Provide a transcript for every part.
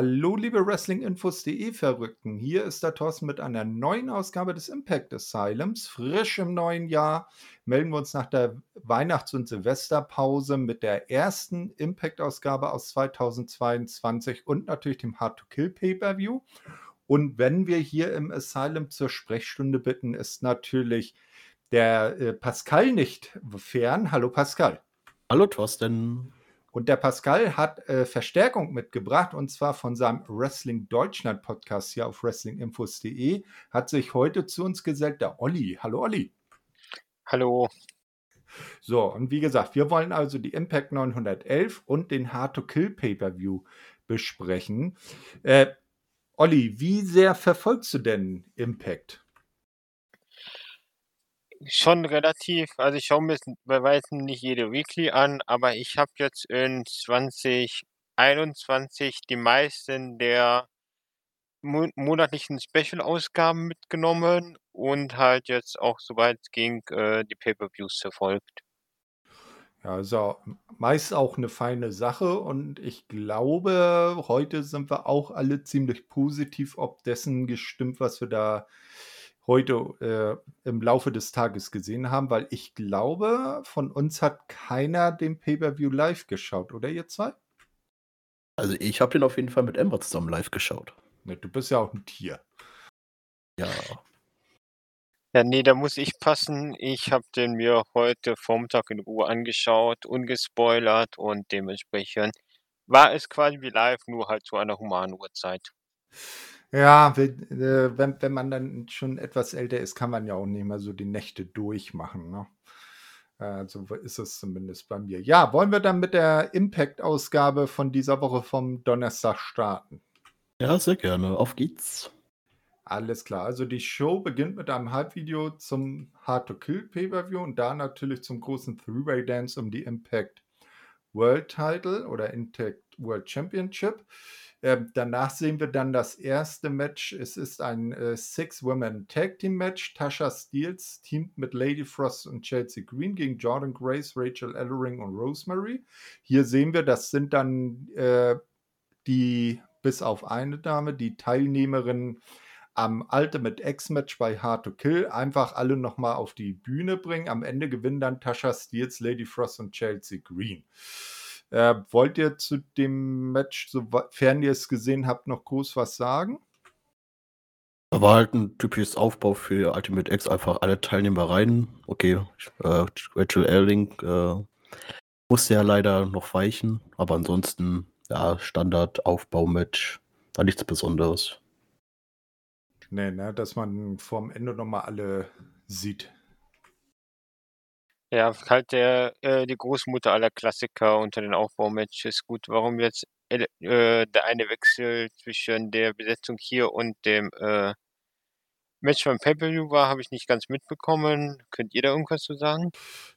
Hallo, liebe Wrestlinginfos.de Verrückten. Hier ist der Thorsten mit einer neuen Ausgabe des Impact Asylums. Frisch im neuen Jahr melden wir uns nach der Weihnachts- und Silvesterpause mit der ersten Impact-Ausgabe aus 2022 und natürlich dem Hard to Kill Pay-Per-View. Und wenn wir hier im Asylum zur Sprechstunde bitten, ist natürlich der äh, Pascal nicht fern. Hallo Pascal. Hallo Thorsten. Und der Pascal hat äh, Verstärkung mitgebracht und zwar von seinem Wrestling Deutschland Podcast hier auf wrestlinginfos.de. Hat sich heute zu uns gesellt der Olli. Hallo Olli. Hallo. So, und wie gesagt, wir wollen also die Impact 911 und den Hard to Kill Pay-Per-View besprechen. Äh, Olli, wie sehr verfolgst du denn Impact? Schon relativ. Also ich schaue mir bei weitem nicht jede Weekly an, aber ich habe jetzt in 2021 die meisten der mo monatlichen Special-Ausgaben mitgenommen und halt jetzt auch, soweit es ging, äh, die Pay-per-Views verfolgt. Ja, also meist auch eine feine Sache und ich glaube, heute sind wir auch alle ziemlich positiv ob dessen gestimmt, was wir da heute äh, im Laufe des Tages gesehen haben, weil ich glaube, von uns hat keiner den Pay-per-View live geschaut, oder ihr zwei? Also ich habe den auf jeden Fall mit Ember zusammen live geschaut. Ja, du bist ja auch ein Tier. Ja. Ja, nee, da muss ich passen. Ich habe den mir heute Vormittag in Ruhe angeschaut, ungespoilert und dementsprechend war es quasi wie live, nur halt zu einer humanen Uhrzeit. Ja, wenn, äh, wenn, wenn man dann schon etwas älter ist, kann man ja auch nicht mehr so die Nächte durchmachen. Ne? So ist es zumindest bei mir. Ja, wollen wir dann mit der Impact-Ausgabe von dieser Woche vom Donnerstag starten? Ja, sehr gerne. Auf geht's. Alles klar. Also die Show beginnt mit einem Halbvideo zum Hard to Kill Pay-Per-View und da natürlich zum großen Three-Way Dance um die Impact World Title oder Impact World Championship. Ähm, danach sehen wir dann das erste Match. Es ist ein äh, Six-Women-Tag-Team-Match. Tasha Steels teamt mit Lady Frost und Chelsea Green gegen Jordan Grace, Rachel Ellering und Rosemary. Hier sehen wir, das sind dann äh, die, bis auf eine Dame, die Teilnehmerin am Ultimate X-Match bei Hard to Kill einfach alle nochmal auf die Bühne bringen. Am Ende gewinnen dann Tasha Steels, Lady Frost und Chelsea Green. Äh, wollt ihr zu dem Match, sofern ihr es gesehen habt, noch groß was sagen? War halt ein typisches Aufbau für Ultimate X, einfach alle Teilnehmer rein. Okay, äh, Rachel Erling äh, musste ja leider noch weichen, aber ansonsten, ja, Standard-Aufbau-Match, war nichts Besonderes. Nee, ne, dass man vorm Ende nochmal alle sieht. Ja, halt der, äh, die Großmutter aller Klassiker unter den Aufbaumatches. Gut, warum jetzt äh, der eine Wechsel zwischen der Besetzung hier und dem äh, Match beim Pay-Per-View war, habe ich nicht ganz mitbekommen. Könnt ihr da irgendwas zu sagen?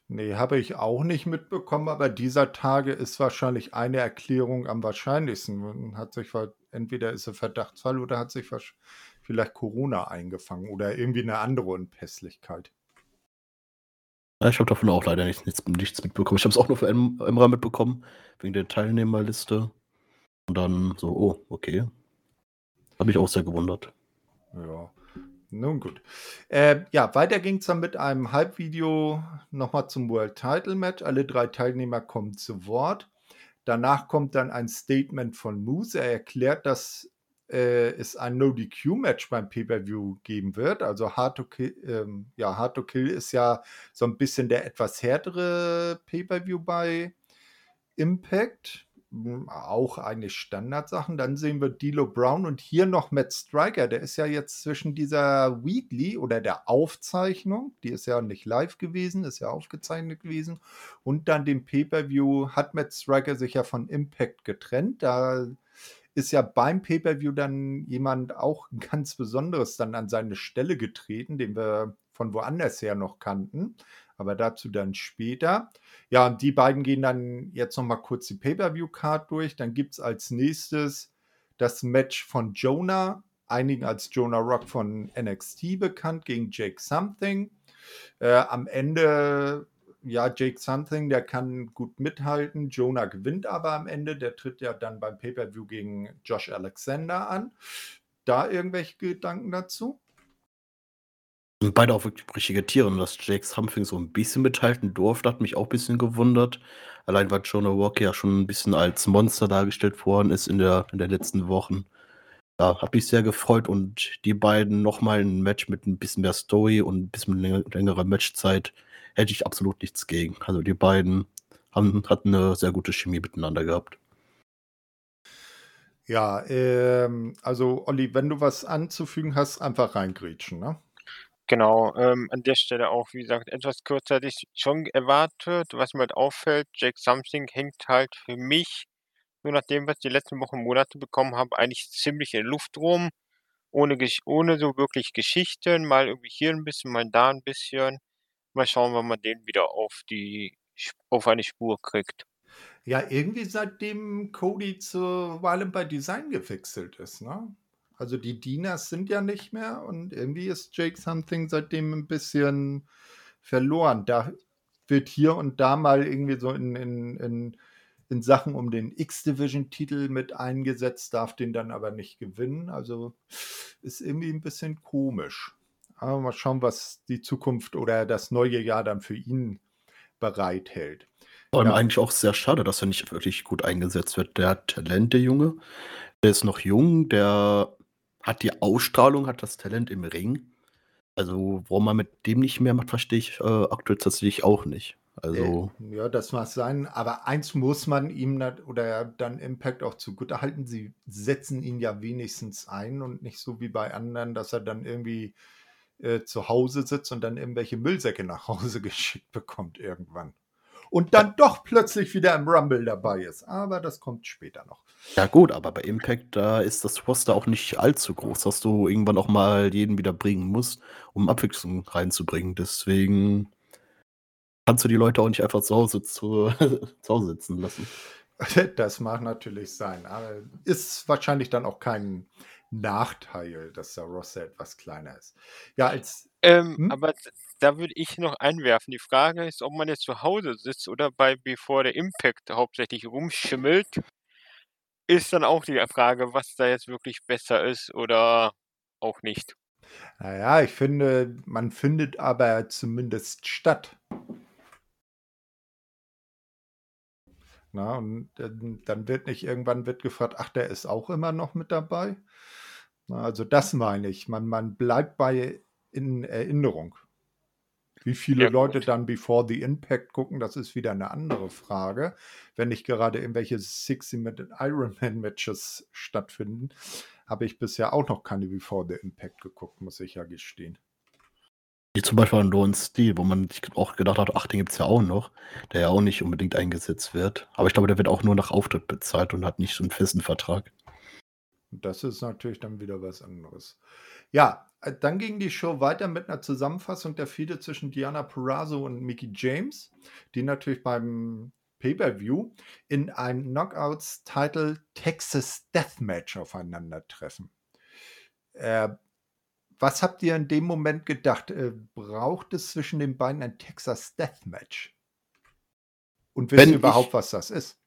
Nee, habe ich auch nicht mitbekommen, aber dieser Tage ist wahrscheinlich eine Erklärung am wahrscheinlichsten. Hat sich entweder ist er Verdachtsfall oder hat sich vielleicht Corona eingefangen oder irgendwie eine andere Unpässlichkeit. Ich habe davon auch leider nichts, nichts, nichts mitbekommen. Ich habe es auch nur für Emra mitbekommen, wegen der Teilnehmerliste. Und dann so, oh, okay. Habe ich auch sehr gewundert. Ja, nun gut. Äh, ja, weiter ging es dann mit einem Halbvideo nochmal zum World Title Match. Alle drei Teilnehmer kommen zu Wort. Danach kommt dann ein Statement von Moose. Er erklärt, dass äh, es ein No-DQ-Match beim Pay-Per-View geben wird. Also Hard to, Kill, ähm, ja, Hard to Kill ist ja so ein bisschen der etwas härtere Pay-Per-View bei Impact. Hm, auch eine Standardsachen. Dann sehen wir Dilo Brown und hier noch Matt Striker. Der ist ja jetzt zwischen dieser Weekly oder der Aufzeichnung, die ist ja nicht live gewesen, ist ja aufgezeichnet gewesen, und dann dem Pay-Per-View hat Matt Striker sich ja von Impact getrennt. Da ist ja beim Pay-Per-View dann jemand auch ganz Besonderes dann an seine Stelle getreten, den wir von woanders her noch kannten. Aber dazu dann später. Ja, und die beiden gehen dann jetzt nochmal kurz die Pay-Per-View-Card durch. Dann gibt es als nächstes das Match von Jonah, einigen als Jonah Rock von NXT bekannt, gegen Jake Something. Äh, am Ende ja, Jake Something, der kann gut mithalten. Jonah gewinnt aber am Ende. Der tritt ja dann beim Pay-Per-View gegen Josh Alexander an. Da irgendwelche Gedanken dazu? Sind beide auch wirklich richtige Tiere. Und dass Jake Something so ein bisschen mithalten durfte, hat mich auch ein bisschen gewundert. Allein weil Jonah Walker ja schon ein bisschen als Monster dargestellt worden ist in der, in den letzten Wochen. Da habe ich sehr gefreut und die beiden nochmal ein Match mit ein bisschen mehr Story und ein bisschen längerer Matchzeit hätte ich absolut nichts gegen. Also die beiden haben, hatten eine sehr gute Chemie miteinander gehabt. Ja, ähm, also Olli, wenn du was anzufügen hast, einfach reingrätschen, ne? Genau, ähm, an der Stelle auch, wie gesagt, etwas kürzer hätte ich schon erwartet. Was mir halt auffällt, Jake Something hängt halt für mich, nur nachdem, was ich die letzten Wochen, Monate bekommen habe, eigentlich ziemlich in Luft rum, ohne, ohne so wirklich Geschichten, mal irgendwie hier ein bisschen, mal da ein bisschen. Mal schauen, wann man den wieder auf die auf eine Spur kriegt. Ja, irgendwie seitdem Cody zu Violent by Design gewechselt ist, ne? Also die Dieners sind ja nicht mehr und irgendwie ist Jake Something seitdem ein bisschen verloren. Da wird hier und da mal irgendwie so in, in, in, in Sachen um den X-Division-Titel mit eingesetzt, darf den dann aber nicht gewinnen. Also ist irgendwie ein bisschen komisch. Aber mal schauen, was die Zukunft oder das neue Jahr dann für ihn bereithält. Vor ja. eigentlich auch sehr schade, dass er nicht wirklich gut eingesetzt wird. Der hat Talent, der Junge. Der ist noch jung, der hat die Ausstrahlung, hat das Talent im Ring. Also, warum man mit dem nicht mehr macht, verstehe ich äh, aktuell tatsächlich auch nicht. Also. Äh, ja, das mag sein, aber eins muss man ihm oder dann Impact auch zugute halten. Sie setzen ihn ja wenigstens ein und nicht so wie bei anderen, dass er dann irgendwie äh, zu Hause sitzt und dann irgendwelche Müllsäcke nach Hause geschickt bekommt irgendwann. Und dann doch plötzlich wieder im Rumble dabei ist. Aber das kommt später noch. Ja gut, aber bei Impact, da ist das Roster auch nicht allzu groß, dass du irgendwann auch mal jeden wieder bringen musst, um Abwechslung reinzubringen. Deswegen kannst du die Leute auch nicht einfach zu Hause, zu, zu Hause sitzen lassen. Das mag natürlich sein, aber ist wahrscheinlich dann auch kein Nachteil, dass der Roster etwas kleiner ist. Ja, als. Ähm, hm? Aber da würde ich noch einwerfen. Die Frage ist, ob man jetzt zu Hause sitzt oder bei Before the Impact hauptsächlich rumschimmelt. Ist dann auch die Frage, was da jetzt wirklich besser ist oder auch nicht. Naja, ich finde, man findet aber zumindest statt. Na, und dann wird nicht irgendwann wird gefragt, ach, der ist auch immer noch mit dabei. Also das meine ich. Man, man bleibt bei in Erinnerung. Wie viele ja, Leute dann Before the Impact gucken, das ist wieder eine andere Frage. Wenn nicht gerade irgendwelche 60-Minute Ironman-Matches stattfinden, habe ich bisher auch noch keine Before the Impact geguckt, muss ich ja gestehen. Wie zum Beispiel an Lone Steel, wo man sich auch gedacht hat, ach, den gibt es ja auch noch, der ja auch nicht unbedingt eingesetzt wird. Aber ich glaube, der wird auch nur nach Auftritt bezahlt und hat nicht so einen festen Vertrag. Das ist natürlich dann wieder was anderes. Ja, äh, dann ging die Show weiter mit einer Zusammenfassung der Fehde zwischen Diana Perazzo und Mickey James, die natürlich beim Pay-Per-View in einem Knockouts-Title Texas Deathmatch aufeinandertreffen. Äh, was habt ihr in dem Moment gedacht? Äh, braucht es zwischen den beiden ein Texas Deathmatch? Und wisst ihr überhaupt, was das ist?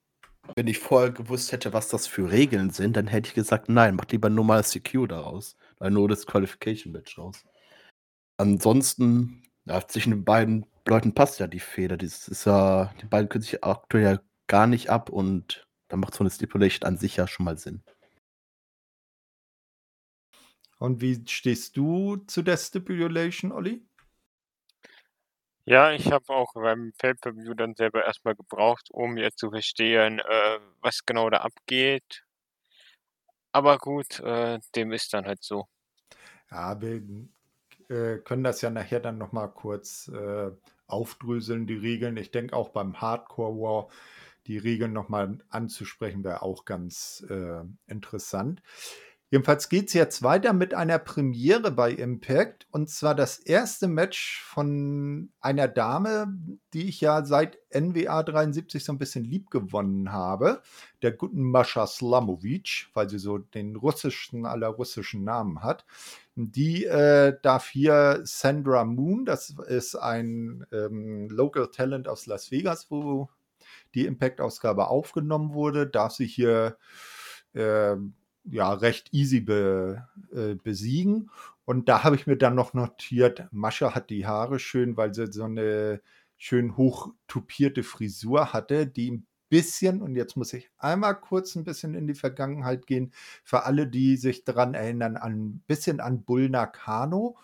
Wenn ich vorher gewusst hätte, was das für Regeln sind, dann hätte ich gesagt, nein, mach lieber nur mal CQ daraus. Weil nur das Qualification-Match raus. Ansonsten, ja, zwischen den beiden Leuten passt ja die Feder. Das ist ja, die beiden können sich aktuell ja gar nicht ab und dann macht so eine Stipulation an sich ja schon mal Sinn. Und wie stehst du zu der Stipulation, Olli? Ja, ich habe auch beim Pay-Per-View dann selber erstmal gebraucht, um jetzt zu verstehen, äh, was genau da abgeht. Aber gut, äh, dem ist dann halt so. Ja, wir äh, können das ja nachher dann nochmal kurz äh, aufdröseln, die Regeln. Ich denke auch beim Hardcore War die Regeln nochmal anzusprechen, wäre auch ganz äh, interessant. Jedenfalls geht es jetzt weiter mit einer Premiere bei Impact und zwar das erste Match von einer Dame, die ich ja seit NWA 73 so ein bisschen lieb gewonnen habe, der guten Mascha Slamovic, weil sie so den russischen aller russischen Namen hat. Die äh, darf hier Sandra Moon, das ist ein ähm, Local Talent aus Las Vegas, wo die Impact-Ausgabe aufgenommen wurde, darf sie hier äh, ja recht easy be, äh, besiegen. Und da habe ich mir dann noch notiert, Mascha hat die Haare schön, weil sie so eine schön hoch tupierte Frisur hatte, die ein bisschen, und jetzt muss ich einmal kurz ein bisschen in die Vergangenheit gehen, für alle, die sich daran erinnern, ein bisschen an Bull Nakano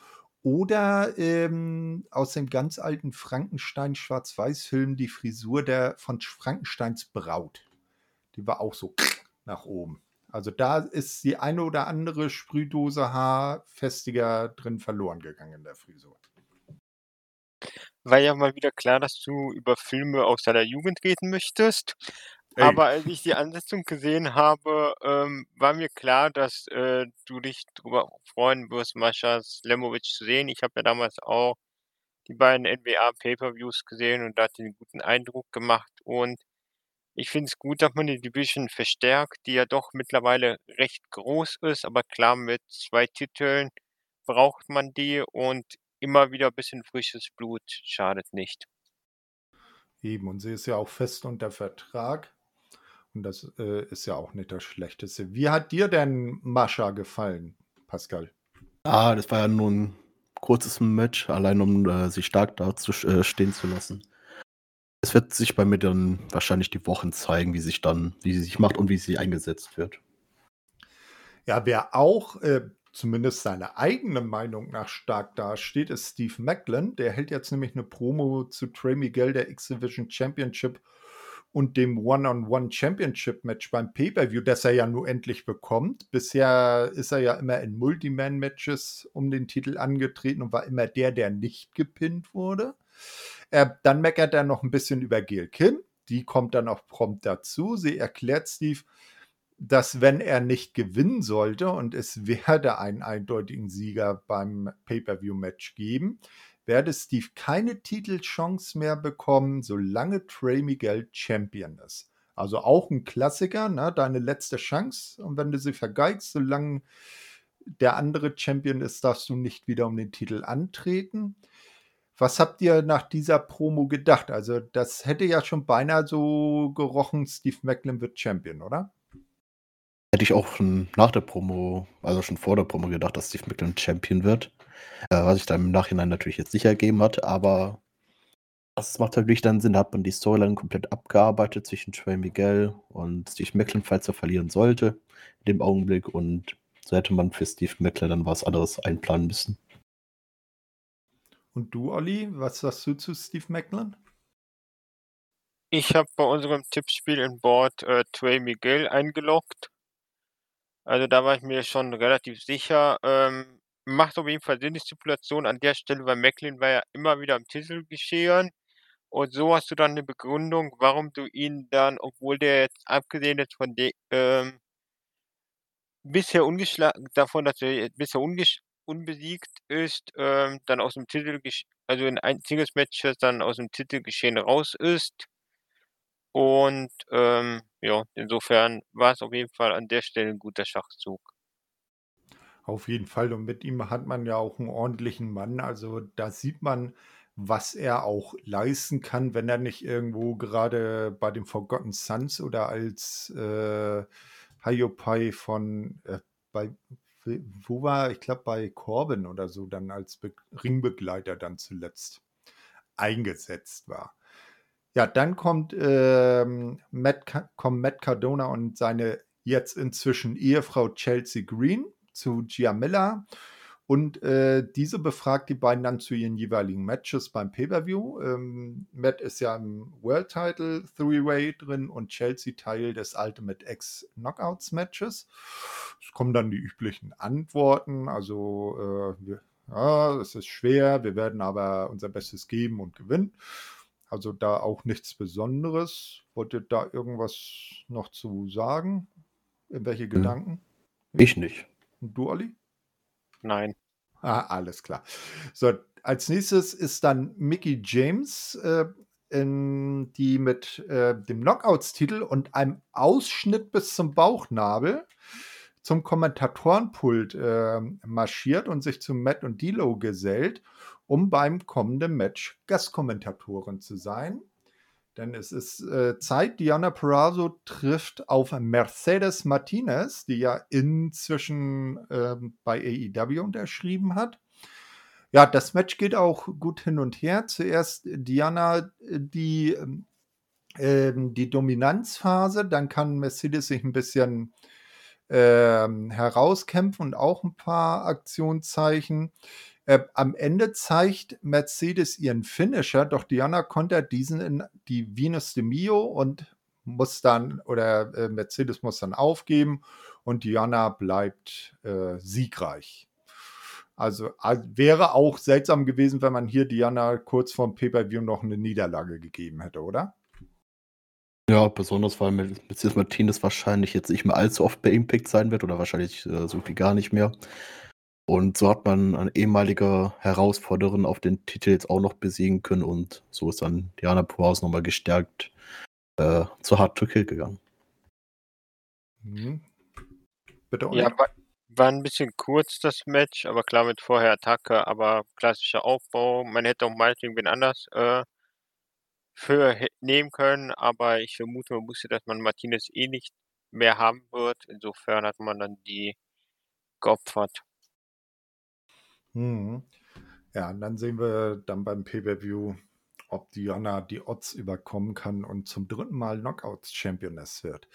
oder ähm, aus dem ganz alten Frankenstein Schwarz-Weiß-Film die Frisur der von Frankensteins Braut. Die war auch so nach oben. Also da ist die eine oder andere Sprühdose haarfestiger drin verloren gegangen in der Frisur. War ja mal wieder klar, dass du über Filme aus deiner Jugend reden möchtest. Ey. Aber als ich die Ansetzung gesehen habe, ähm, war mir klar, dass äh, du dich darüber freuen wirst, Mascha Slemovic zu sehen. Ich habe ja damals auch die beiden NBA Pay-Per-Views gesehen und da hat einen guten Eindruck gemacht. Und ich finde es gut, dass man die Division verstärkt, die ja doch mittlerweile recht groß ist, aber klar, mit zwei Titeln braucht man die und immer wieder ein bisschen frisches Blut schadet nicht. Eben, und sie ist ja auch fest unter Vertrag. Und das äh, ist ja auch nicht das Schlechteste. Wie hat dir denn Mascha gefallen, Pascal? Ah, das war ja nur ein kurzes Match, allein um äh, sie stark da zu, äh, stehen zu lassen. Es wird sich bei mir dann wahrscheinlich die Wochen zeigen, wie sich dann, wie sie sich macht und wie sie eingesetzt wird. Ja, wer auch äh, zumindest seine eigene Meinung nach stark dasteht, ist Steve Macklin. Der hält jetzt nämlich eine Promo zu Trey Miguel, der X-Division Championship und dem One-on-One Championship Match beim Pay-Per-View, das er ja nur endlich bekommt. Bisher ist er ja immer in Multiman-Matches um den Titel angetreten und war immer der, der nicht gepinnt wurde. Äh, dann meckert er noch ein bisschen über Gail Kim. Die kommt dann auch prompt dazu. Sie erklärt Steve, dass wenn er nicht gewinnen sollte und es werde einen eindeutigen Sieger beim Pay-per-view-Match geben, werde Steve keine Titelchance mehr bekommen, solange Trey Miguel Champion ist. Also auch ein Klassiker, ne? deine letzte Chance. Und wenn du sie vergeigst, solange der andere Champion ist, darfst du nicht wieder um den Titel antreten. Was habt ihr nach dieser Promo gedacht? Also, das hätte ja schon beinahe so gerochen, Steve Macklin wird Champion, oder? Hätte ich auch schon nach der Promo, also schon vor der Promo gedacht, dass Steve Macklin Champion wird. Äh, was sich dann im Nachhinein natürlich jetzt nicht ergeben hat, aber das macht natürlich dann Sinn. Da hat man die Storyline komplett abgearbeitet zwischen Trey Miguel und Steve Macklin, falls er verlieren sollte, in dem Augenblick. Und so hätte man für Steve Macklin dann was anderes einplanen müssen. Und du, Olli, was sagst du zu Steve Macklin? Ich habe bei unserem Tippspiel in Bord äh, Trey Miguel eingeloggt. Also da war ich mir schon relativ sicher. Ähm, macht auf jeden Fall Sinn, die Stipulation an der Stelle, weil Macklin war ja immer wieder am Titel geschehen. Und so hast du dann eine Begründung, warum du ihn dann, obwohl der jetzt abgesehen ist von dem, ähm, bisher ungeschlagen, davon, dass er bisher ungesch unbesiegt ist, ähm, dann aus dem Titel, also in ein Singles-Match dann aus dem Titelgeschehen raus ist. Und ähm, ja, insofern war es auf jeden Fall an der Stelle ein guter Schachzug. Auf jeden Fall. Und mit ihm hat man ja auch einen ordentlichen Mann. Also da sieht man, was er auch leisten kann, wenn er nicht irgendwo gerade bei den Forgotten Sons oder als äh, Hayopai von äh, bei wo war, ich glaube, bei Corbin oder so dann als Be Ringbegleiter dann zuletzt eingesetzt war. Ja, dann kommt, ähm, Matt, kommen Matt Cardona und seine jetzt inzwischen Ehefrau Chelsea Green zu Giamilla und äh, diese befragt die beiden dann zu ihren jeweiligen Matches beim Pay-Per-View. Ähm, Matt ist ja im World Title Three-Way drin und Chelsea Teil des Ultimate X Knockouts Matches. Es kommen dann die üblichen Antworten. Also, äh, wir, ja, es ist schwer, wir werden aber unser Bestes geben und gewinnen. Also da auch nichts Besonderes. Wollt ihr da irgendwas noch zu sagen? In welche hm. Gedanken? Ich nicht. Und du, Olli? Nein. Ah, alles klar. So, als nächstes ist dann Mickey James, äh, in, die mit äh, dem Knockouts-Titel und einem Ausschnitt bis zum Bauchnabel zum Kommentatorenpult äh, marschiert und sich zu Matt und Dilo gesellt, um beim kommenden Match Gastkommentatorin zu sein. Denn es ist äh, Zeit, Diana Perazzo trifft auf Mercedes Martinez, die ja inzwischen äh, bei AEW unterschrieben hat. Ja, das Match geht auch gut hin und her. Zuerst Diana die, äh, die Dominanzphase, dann kann Mercedes sich ein bisschen ähm, herauskämpfen und auch ein paar Aktionszeichen. Äh, am Ende zeigt Mercedes ihren Finisher, doch Diana kontert diesen in die Venus de Mio und muss dann, oder äh, Mercedes muss dann aufgeben und Diana bleibt äh, siegreich. Also, wäre auch seltsam gewesen, wenn man hier Diana kurz vorm Pay-Per-View noch eine Niederlage gegeben hätte, oder? Ja, besonders weil Messias Martinez wahrscheinlich jetzt nicht mehr allzu oft bei Impact sein wird oder wahrscheinlich äh, so viel gar nicht mehr. Und so hat man eine ehemalige Herausforderin auf den Titel jetzt auch noch besiegen können und so ist dann Diana Purhouse nochmal gestärkt äh, zu Hard to Kill gegangen. Mhm. Bitte. Ja, war, war ein bisschen kurz das Match, aber klar mit vorher Attacke, aber klassischer Aufbau. Man hätte auch meinetwegen wen anders äh, für nehmen können, aber ich vermute, man wusste, dass man Martinez eh nicht mehr haben wird. Insofern hat man dann die geopfert. Mhm. Ja, und dann sehen wir dann beim Pay-Per-View, ob Diana die Odds überkommen kann und zum dritten Mal Knockouts Championess wird.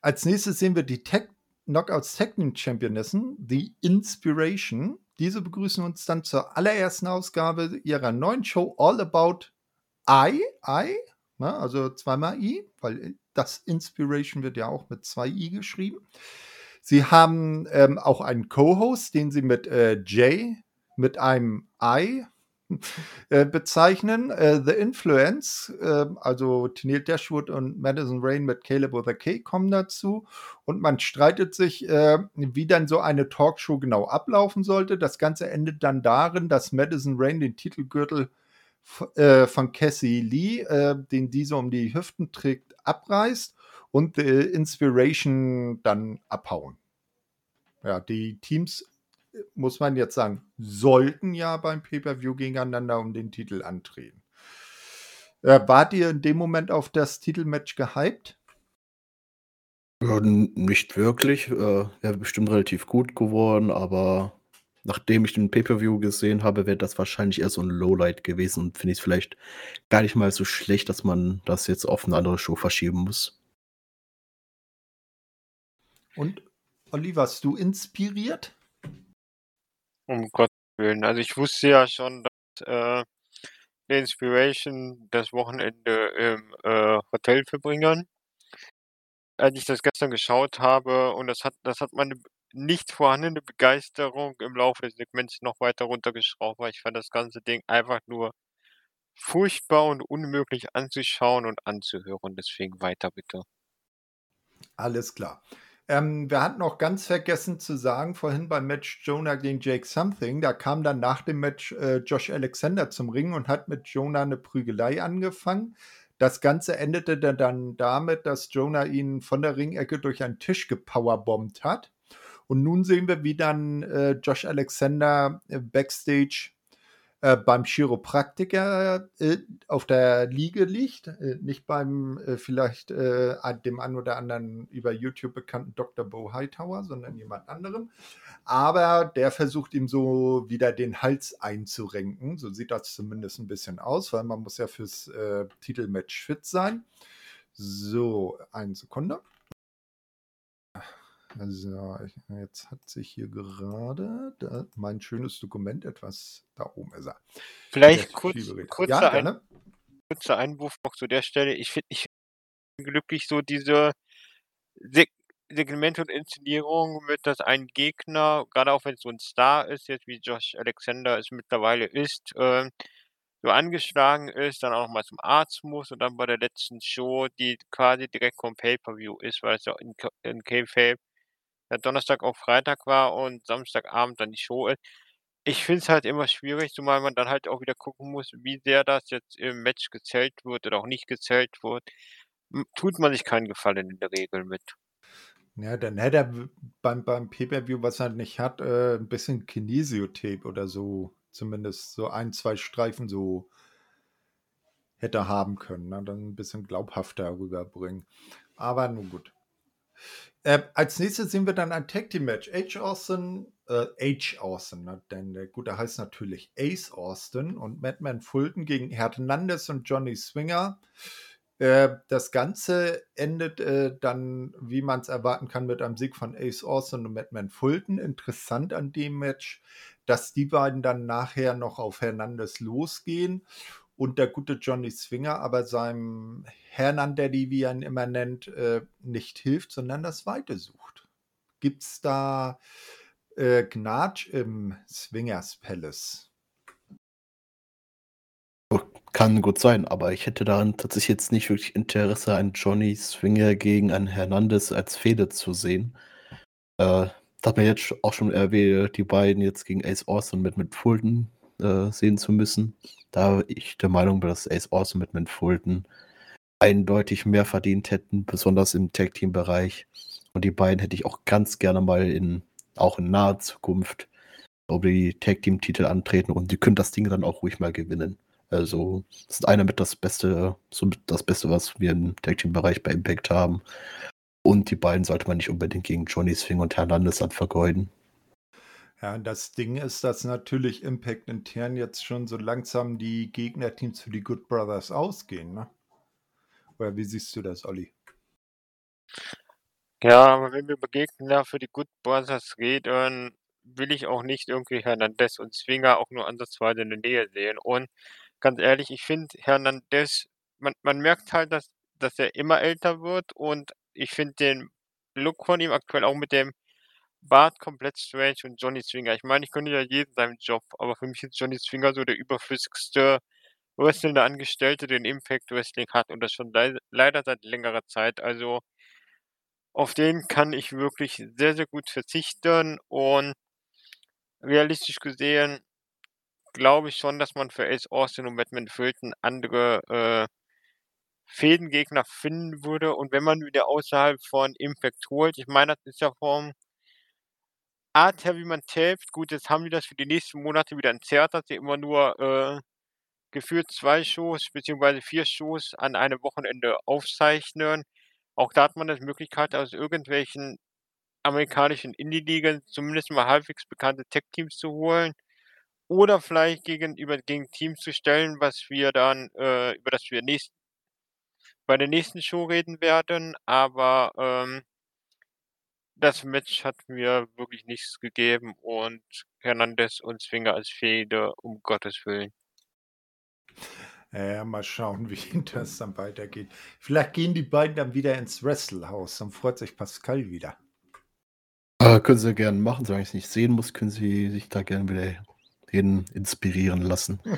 Als nächstes sehen wir die Tech Knockouts Tag Team Championessen, The Inspiration. Diese begrüßen uns dann zur allerersten Ausgabe ihrer neuen Show All About I, I, ne, also zweimal I, weil das Inspiration wird ja auch mit zwei I geschrieben. Sie haben ähm, auch einen Co-Host, den sie mit äh, Jay mit einem I äh, bezeichnen. Äh, The Influence, äh, also Tennille Dashwood und Madison Rain mit Caleb with a K kommen dazu. Und man streitet sich, äh, wie dann so eine Talkshow genau ablaufen sollte. Das Ganze endet dann darin, dass Madison Rain den Titelgürtel äh, von Cassie Lee, äh, den diese um die Hüften trägt, abreißt und The Inspiration dann abhauen. Ja, die Teams muss man jetzt sagen, sollten ja beim Pay-Per-View gegeneinander um den Titel antreten. Äh, wart ihr in dem Moment auf das Titelmatch gehypt? Nicht wirklich. Äh, Wäre bestimmt relativ gut geworden, aber nachdem ich den Pay-Per-View gesehen habe, wäre das wahrscheinlich eher so ein Lowlight gewesen und finde ich es vielleicht gar nicht mal so schlecht, dass man das jetzt auf eine andere Show verschieben muss. Und Olli, warst du inspiriert? Um Gottes Willen. Also ich wusste ja schon, dass äh, Inspiration das Wochenende im äh, Hotel verbringen. Als ich das gestern geschaut habe und das hat, das hat meine nicht vorhandene Begeisterung im Laufe des Segments noch weiter runtergeschraubt, weil ich fand das ganze Ding einfach nur furchtbar und unmöglich anzuschauen und anzuhören. Deswegen weiter bitte. Alles klar. Ähm, wir hatten auch ganz vergessen zu sagen, vorhin beim Match Jonah gegen Jake Something, da kam dann nach dem Match äh, Josh Alexander zum Ring und hat mit Jonah eine Prügelei angefangen. Das Ganze endete dann damit, dass Jonah ihn von der Ringecke durch einen Tisch gepowerbombt hat. Und nun sehen wir, wie dann äh, Josh Alexander äh, backstage äh, beim Chiropraktiker äh, auf der Liege liegt, nicht beim vielleicht dem einen oder anderen über YouTube bekannten Dr. Bo Hightower, sondern jemand anderem. Aber der versucht ihm so wieder den Hals einzurenken. So sieht das zumindest ein bisschen aus, weil man muss ja fürs Titelmatch fit sein. So, eine Sekunde. Also, jetzt hat sich hier gerade da, mein schönes Dokument etwas da oben ist er. Vielleicht kurz, kurzer, ja, ein, kurzer Einwurf noch zu der Stelle. Ich finde ich glücklich so diese Seg Segmente und Inszenierung mit, dass ein Gegner, gerade auch wenn es so ein Star ist, jetzt wie Josh Alexander es mittlerweile ist, äh, so angeschlagen ist, dann auch mal zum Arzt muss und dann bei der letzten Show, die quasi direkt vom Pay-Per-View ist, weil es ja in, in K-Fape ja, Donnerstag auf Freitag war und Samstagabend dann die Show ist. Ich finde es halt immer schwierig, zumal man dann halt auch wieder gucken muss, wie sehr das jetzt im Match gezählt wird oder auch nicht gezählt wird. Tut man sich keinen Gefallen in der Regel mit. Ja, dann hätte er beim, beim Pay-Per-View, was er nicht hat, äh, ein bisschen Kinesiotape oder so, zumindest so ein, zwei Streifen so hätte haben können. Ne? Dann ein bisschen glaubhafter rüberbringen. Aber nun gut. Äh, als nächstes sehen wir dann ein Tag Team Match. H. Austin, äh, H. Austin, ne? denn der Gute heißt natürlich Ace Austin und Madman Fulton gegen Hernandez und Johnny Swinger. Äh, das Ganze endet äh, dann, wie man es erwarten kann, mit einem Sieg von Ace Austin und Madman Fulton. Interessant an dem Match, dass die beiden dann nachher noch auf Hernandez losgehen und der gute Johnny Swinger aber seinem Hernandaddy, wie er ihn immer nennt, äh, nicht hilft, sondern das Weite sucht. Gibt es da äh, Gnatsch im Swingers Palace? Kann gut sein, aber ich hätte daran tatsächlich jetzt nicht wirklich Interesse, einen Johnny Swinger gegen einen Hernandez als Fehde zu sehen. Äh, da hat man jetzt auch schon erwähnt, die beiden jetzt gegen Ace Austin mit, mit Fulton äh, sehen zu müssen. Da ich der Meinung bin, dass Ace Austin mit, mit Fulton eindeutig mehr verdient hätten, besonders im Tag-Team-Bereich. Und die beiden hätte ich auch ganz gerne mal in, auch in naher Zukunft, ob die Tag-Team-Titel antreten und die können das Ding dann auch ruhig mal gewinnen. Also, das ist einer mit das Beste, so mit das Beste, was wir im Tag Team-Bereich bei Impact haben. Und die beiden sollte man nicht unbedingt gegen Johnny Swing und Hernandez dann vergeuden. Ja, das Ding ist, dass natürlich Impact intern jetzt schon so langsam die Gegnerteams für die Good Brothers ausgehen, ne? Oder wie siehst du das, Olli? Ja, aber wenn wir über Gegner für die Good Brothers reden, will ich auch nicht irgendwie Hernandez und Swinger auch nur ansatzweise in der Nähe sehen. Und ganz ehrlich, ich finde Hernandez, man, man merkt halt, dass, dass er immer älter wird und ich finde den Look von ihm aktuell auch mit dem Bart komplett strange und Johnny Swinger. Ich meine, ich könnte ja jeden seinen Job, aber für mich ist Johnny Swinger so der überflüssigste wrestlende Angestellte, den Impact Wrestling hat und das schon le leider seit längerer Zeit. Also auf den kann ich wirklich sehr, sehr gut verzichten und realistisch gesehen glaube ich schon, dass man für Ace Austin und Batman Fulton andere äh, Fädengegner finden würde. Und wenn man wieder außerhalb von Impact holt, ich meine, das ist ja vom Art her, wie man tapet, gut, jetzt haben die das für die nächsten Monate wieder entzerrt, dass sie immer nur äh, geführt zwei Shows beziehungsweise vier Shows an einem Wochenende aufzeichnen. Auch da hat man das Möglichkeit, aus irgendwelchen amerikanischen Indie-Ligen zumindest mal halbwegs bekannte Tech-Teams zu holen oder vielleicht gegenüber gegen Teams zu stellen, was wir dann, äh, über das wir nächst, bei der nächsten Show reden werden. Aber ähm, das Match hat mir wirklich nichts gegeben und Hernandez und Zwinger als Fehde, um Gottes Willen. Ja, mal schauen, wie das dann weitergeht. Vielleicht gehen die beiden dann wieder ins Wrestlehaus, dann freut sich Pascal wieder. Äh, können sie gerne machen, solange ich es nicht sehen muss, können sie sich da gerne wieder hin inspirieren lassen.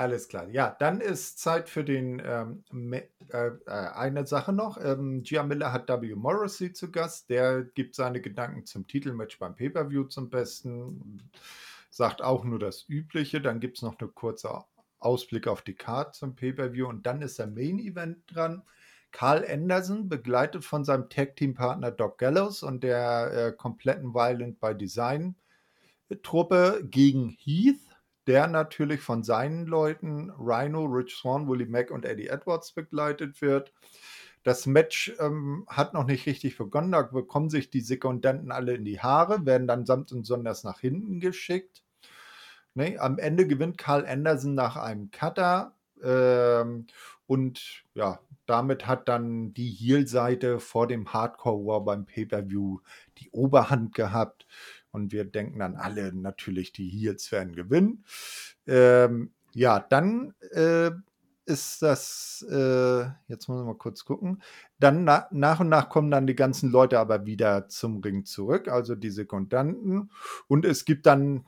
Alles klar. Ja, dann ist Zeit für den ähm, äh, äh, eine Sache noch. Ähm, Gia Miller hat W. Morrissey zu Gast. Der gibt seine Gedanken zum Titelmatch beim Pay-Per-View zum Besten. Sagt auch nur das Übliche. Dann gibt es noch eine kurze Ausblick auf die Card zum Pay-Per-View. Und dann ist der Main Event dran. Carl Anderson, begleitet von seinem Tag-Team-Partner Doc Gallows und der äh, kompletten Violent by Design Truppe gegen Heath, der natürlich von seinen Leuten Rhino, Rich Swan, Willie Mack und Eddie Edwards begleitet wird. Das Match ähm, hat noch nicht richtig begonnen. Da bekommen sich die Sekundanten alle in die Haare, werden dann samt und sonders nach hinten geschickt. Nee, am Ende gewinnt Carl Anderson nach einem Cutter. Ähm, und ja, damit hat dann die Heel-Seite vor dem Hardcore War beim Pay-Per-View die Oberhand gehabt. Und wir denken dann alle natürlich, die Heels werden gewinnen. Ähm, ja, dann äh, ist das, äh, jetzt muss ich mal kurz gucken, dann na, nach und nach kommen dann die ganzen Leute aber wieder zum Ring zurück, also die Sekundanten. Und es gibt dann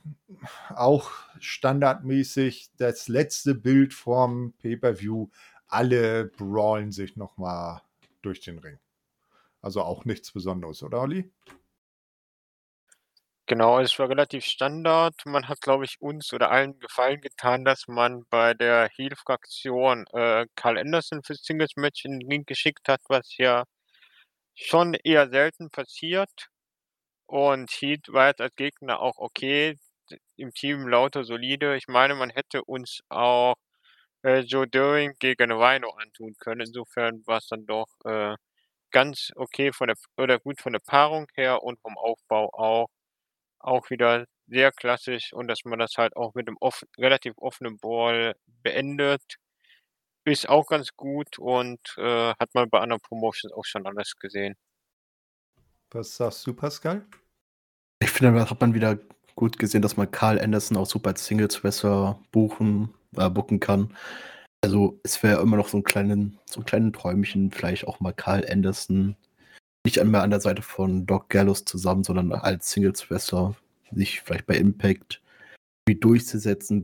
auch standardmäßig das letzte Bild vom Pay-Per-View. Alle brawlen sich nochmal durch den Ring. Also auch nichts Besonderes, oder Olli? Genau, es war relativ Standard. Man hat, glaube ich, uns oder allen Gefallen getan, dass man bei der Heel-Fraktion äh, Karl Anderson fürs Singles-Match in den Ring geschickt hat, was ja schon eher selten passiert. Und Heat war jetzt als Gegner auch okay. Im Team lauter solide. Ich meine, man hätte uns auch äh, Joe Doering gegen Rhino antun können. Insofern war es dann doch äh, ganz okay von der oder gut von der Paarung her und vom Aufbau auch. Auch wieder sehr klassisch und dass man das halt auch mit dem off relativ offenen Ball beendet, ist auch ganz gut und äh, hat man bei anderen Promotions auch schon anders gesehen. Was sagst du, Pascal? Ich finde, da hat man wieder gut gesehen, dass man Carl Anderson auch super als Singles-Wrestler buchen, äh, booken kann. Also es wäre immer noch so ein kleinen, so ein kleinen Träumchen, vielleicht auch mal Carl Anderson nicht einmal an der Seite von Doc Gallows zusammen, sondern als Singles-Wrestler sich vielleicht bei Impact durchzusetzen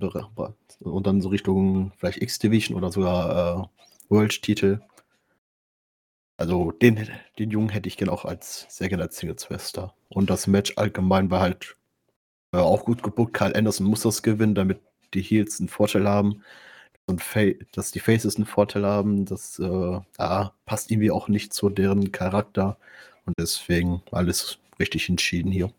und dann so Richtung vielleicht X-Division oder sogar äh, World-Titel. Also den, den Jungen hätte ich gerne auch als sehr gerne als Singles-Wrestler. Und das Match allgemein war halt äh, auch gut gebuckt. Karl Anderson muss das gewinnen, damit die Heels einen Vorteil haben. Und dass die Faces einen Vorteil haben, das äh, ja, passt irgendwie auch nicht zu deren Charakter. Und deswegen alles richtig entschieden hier.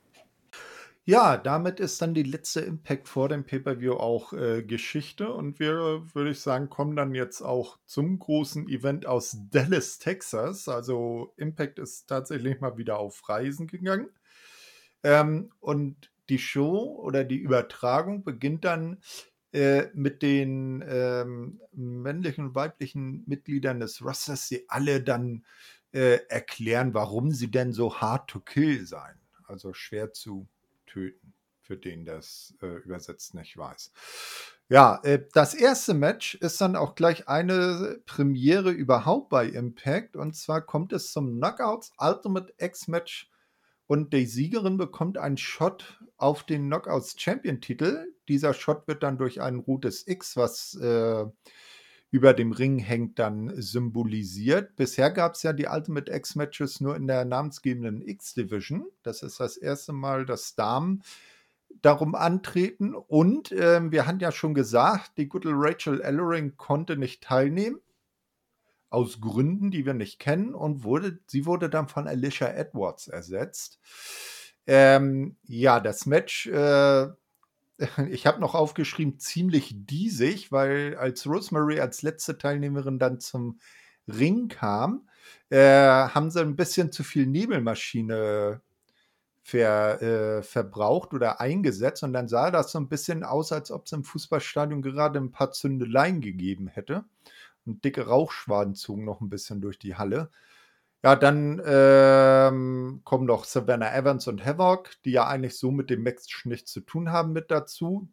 Ja, damit ist dann die letzte Impact vor dem Pay-per-View auch äh, Geschichte. Und wir, würde ich sagen, kommen dann jetzt auch zum großen Event aus Dallas, Texas. Also Impact ist tatsächlich mal wieder auf Reisen gegangen. Ähm, und die Show oder die Übertragung beginnt dann äh, mit den ähm, männlichen und weiblichen Mitgliedern des Rosters, die alle dann äh, erklären, warum sie denn so hard to kill seien. Also schwer zu töten, für den das äh, übersetzt nicht weiß. Ja, äh, das erste Match ist dann auch gleich eine Premiere überhaupt bei Impact. Und zwar kommt es zum Knockouts Ultimate X-Match und die Siegerin bekommt einen Shot auf den Knockouts Champion-Titel. Dieser Shot wird dann durch ein rotes X, was äh, über dem Ring hängt, dann symbolisiert. Bisher gab es ja die Ultimate X-Matches nur in der namensgebenden X-Division. Das ist das erste Mal, dass Damen darum antreten. Und äh, wir hatten ja schon gesagt, die gute Rachel Ellering konnte nicht teilnehmen aus Gründen, die wir nicht kennen, und wurde, sie wurde dann von Alicia Edwards ersetzt. Ähm, ja, das Match, äh, ich habe noch aufgeschrieben, ziemlich diesig, weil als Rosemary als letzte Teilnehmerin dann zum Ring kam, äh, haben sie ein bisschen zu viel Nebelmaschine ver, äh, verbraucht oder eingesetzt und dann sah das so ein bisschen aus, als ob es im Fußballstadion gerade ein paar Zündeleien gegeben hätte und dicke Rauchschwaden zogen noch ein bisschen durch die Halle. Ja, dann ähm, kommen noch Savannah Evans und Havoc, die ja eigentlich so mit dem Match nichts zu tun haben, mit dazu.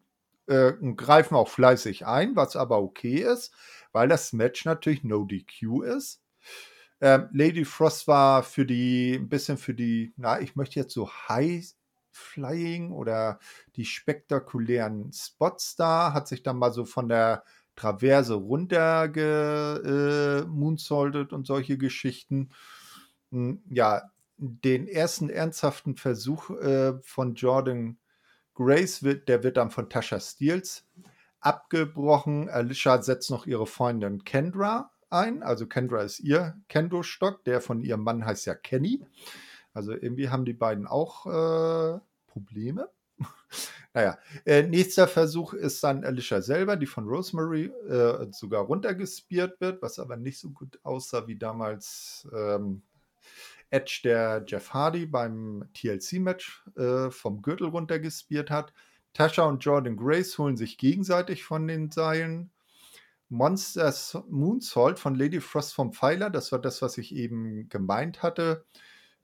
Äh, und greifen auch fleißig ein, was aber okay ist, weil das Match natürlich No DQ ist. Ähm, Lady Frost war für die, ein bisschen für die, na, ich möchte jetzt so High Flying oder die spektakulären Spots da, hat sich dann mal so von der Traverse runter äh, moonsaultet und solche Geschichten. Hm, ja, den ersten ernsthaften Versuch äh, von Jordan Grace, wird, der wird dann von Tasha Steels abgebrochen. Alicia setzt noch ihre Freundin Kendra ein. Also Kendra ist ihr Kendo-Stock, der von ihrem Mann heißt ja Kenny. Also irgendwie haben die beiden auch äh, Probleme. Naja, äh, nächster Versuch ist dann Alicia selber, die von Rosemary äh, sogar runtergespiert wird, was aber nicht so gut aussah wie damals ähm, Edge, der Jeff Hardy beim TLC-Match äh, vom Gürtel runtergespiert hat. Tasha und Jordan Grace holen sich gegenseitig von den Seilen. Monsters Moonsault von Lady Frost vom Pfeiler, das war das, was ich eben gemeint hatte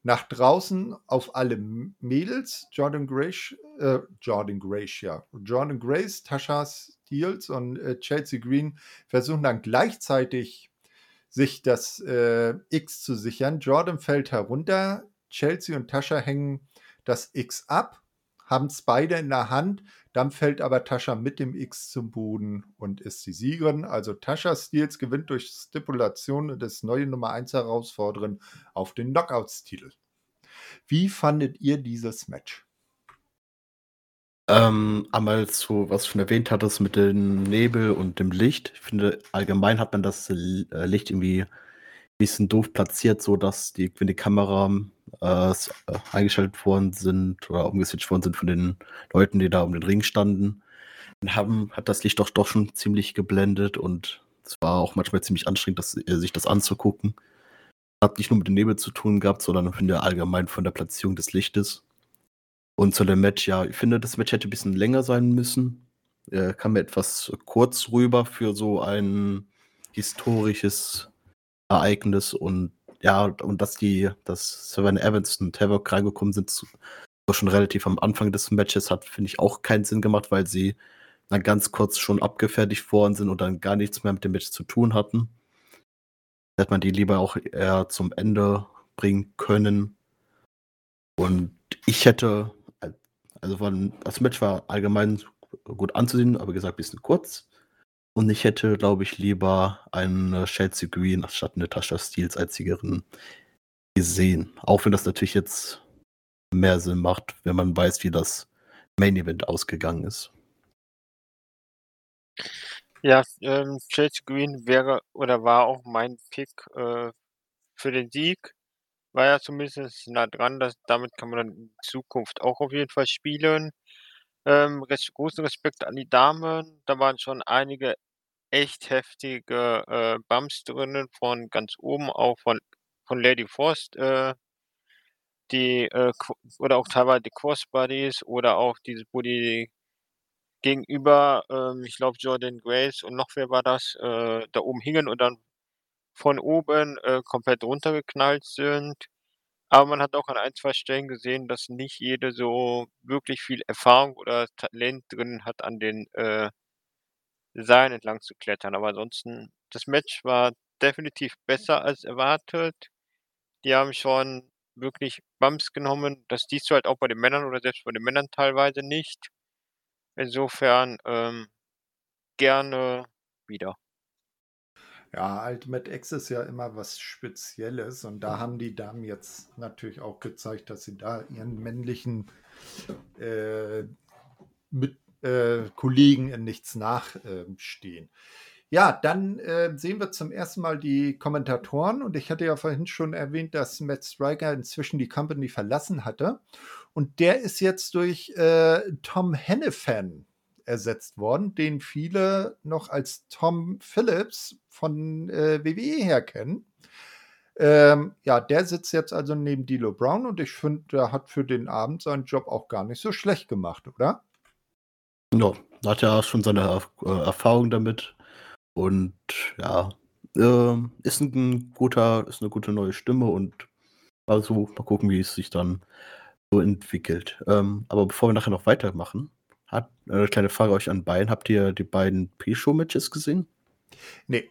nach draußen auf alle Mädels, Jordan Grace, äh, Jordan Grace, ja, Jordan Grace, Tasha Steels und äh, Chelsea Green versuchen dann gleichzeitig sich das äh, X zu sichern. Jordan fällt herunter, Chelsea und Tasha hängen das X ab, haben es beide in der Hand. Dann fällt aber Tascha mit dem X zum Boden und ist die Siegerin. Also Tascha Steels gewinnt durch Stipulation des neuen Nummer 1 Herausforderin auf den Knockouts-Titel. Wie fandet ihr dieses Match? Ähm, einmal zu, was du schon erwähnt hattest mit dem Nebel und dem Licht. Ich finde, allgemein hat man das äh, Licht irgendwie ein bisschen doof platziert, so dass die, wenn die Kamera äh, äh, eingeschaltet worden sind oder umgeswitcht worden sind von den Leuten, die da um den Ring standen, haben, hat das Licht doch, doch schon ziemlich geblendet und es war auch manchmal ziemlich anstrengend, das, äh, sich das anzugucken. Hat nicht nur mit dem Nebel zu tun gehabt, sondern ich finde allgemein von der Platzierung des Lichtes. Und zu dem Match, ja, ich finde, das Match hätte ein bisschen länger sein müssen. Er kam mir etwas kurz rüber für so ein historisches Ereignis und ja, und dass die, dass Savannah Evans und Havoc reingekommen sind, so schon relativ am Anfang des Matches, hat, finde ich, auch keinen Sinn gemacht, weil sie dann ganz kurz schon abgefertigt worden sind und dann gar nichts mehr mit dem Match zu tun hatten. Hätte man die lieber auch eher zum Ende bringen können. Und ich hätte also von, das Match war allgemein gut anzusehen, aber gesagt, ein bisschen kurz. Und ich hätte, glaube ich, lieber eine Chelsea Green statt eine Tascha Steels als Siegerin gesehen. Auch wenn das natürlich jetzt mehr Sinn macht, wenn man weiß, wie das Main Event ausgegangen ist. Ja, ähm, Chelsea Green wäre oder war auch mein Pick äh, für den Sieg war ja zumindest nah dran, dass damit kann man dann in Zukunft auch auf jeden Fall spielen. Ähm, recht großen Respekt an die Damen. Da waren schon einige echt heftige äh, Bumps drinnen, von ganz oben, auch von, von Lady Frost, äh, die, äh, oder auch teilweise die Crossbodies oder auch diese, die gegenüber, ähm, ich glaube, Jordan Grace und noch wer war das, äh, da oben hingen und dann von oben äh, komplett runtergeknallt sind. Aber man hat auch an ein, 2 Stellen gesehen, dass nicht jede so wirklich viel Erfahrung oder Talent drin hat, an den äh, Seilen entlang zu klettern. Aber ansonsten, das Match war definitiv besser als erwartet. Die haben schon wirklich Bumps genommen. Das siehst du halt auch bei den Männern oder selbst bei den Männern teilweise nicht. Insofern ähm, gerne wieder. Ja, Ultimate X ist ja immer was Spezielles und da haben die Damen jetzt natürlich auch gezeigt, dass sie da ihren männlichen äh, mit, äh, Kollegen in nichts nachstehen. Äh, ja, dann äh, sehen wir zum ersten Mal die Kommentatoren und ich hatte ja vorhin schon erwähnt, dass Matt Striker inzwischen die Company verlassen hatte und der ist jetzt durch äh, Tom Hennefan ersetzt worden, den viele noch als Tom Phillips von äh, WWE her kennen. Ähm, ja, der sitzt jetzt also neben Dilo Brown und ich finde, der hat für den Abend seinen Job auch gar nicht so schlecht gemacht, oder? Ja, hat ja schon seine äh, Erfahrung damit und ja, äh, ist ein guter, ist eine gute neue Stimme und also mal gucken, wie es sich dann so entwickelt. Ähm, aber bevor wir nachher noch weitermachen, hat, äh, kleine Frage euch an beiden. Habt ihr die beiden Pre-Show-Matches gesehen? Nee.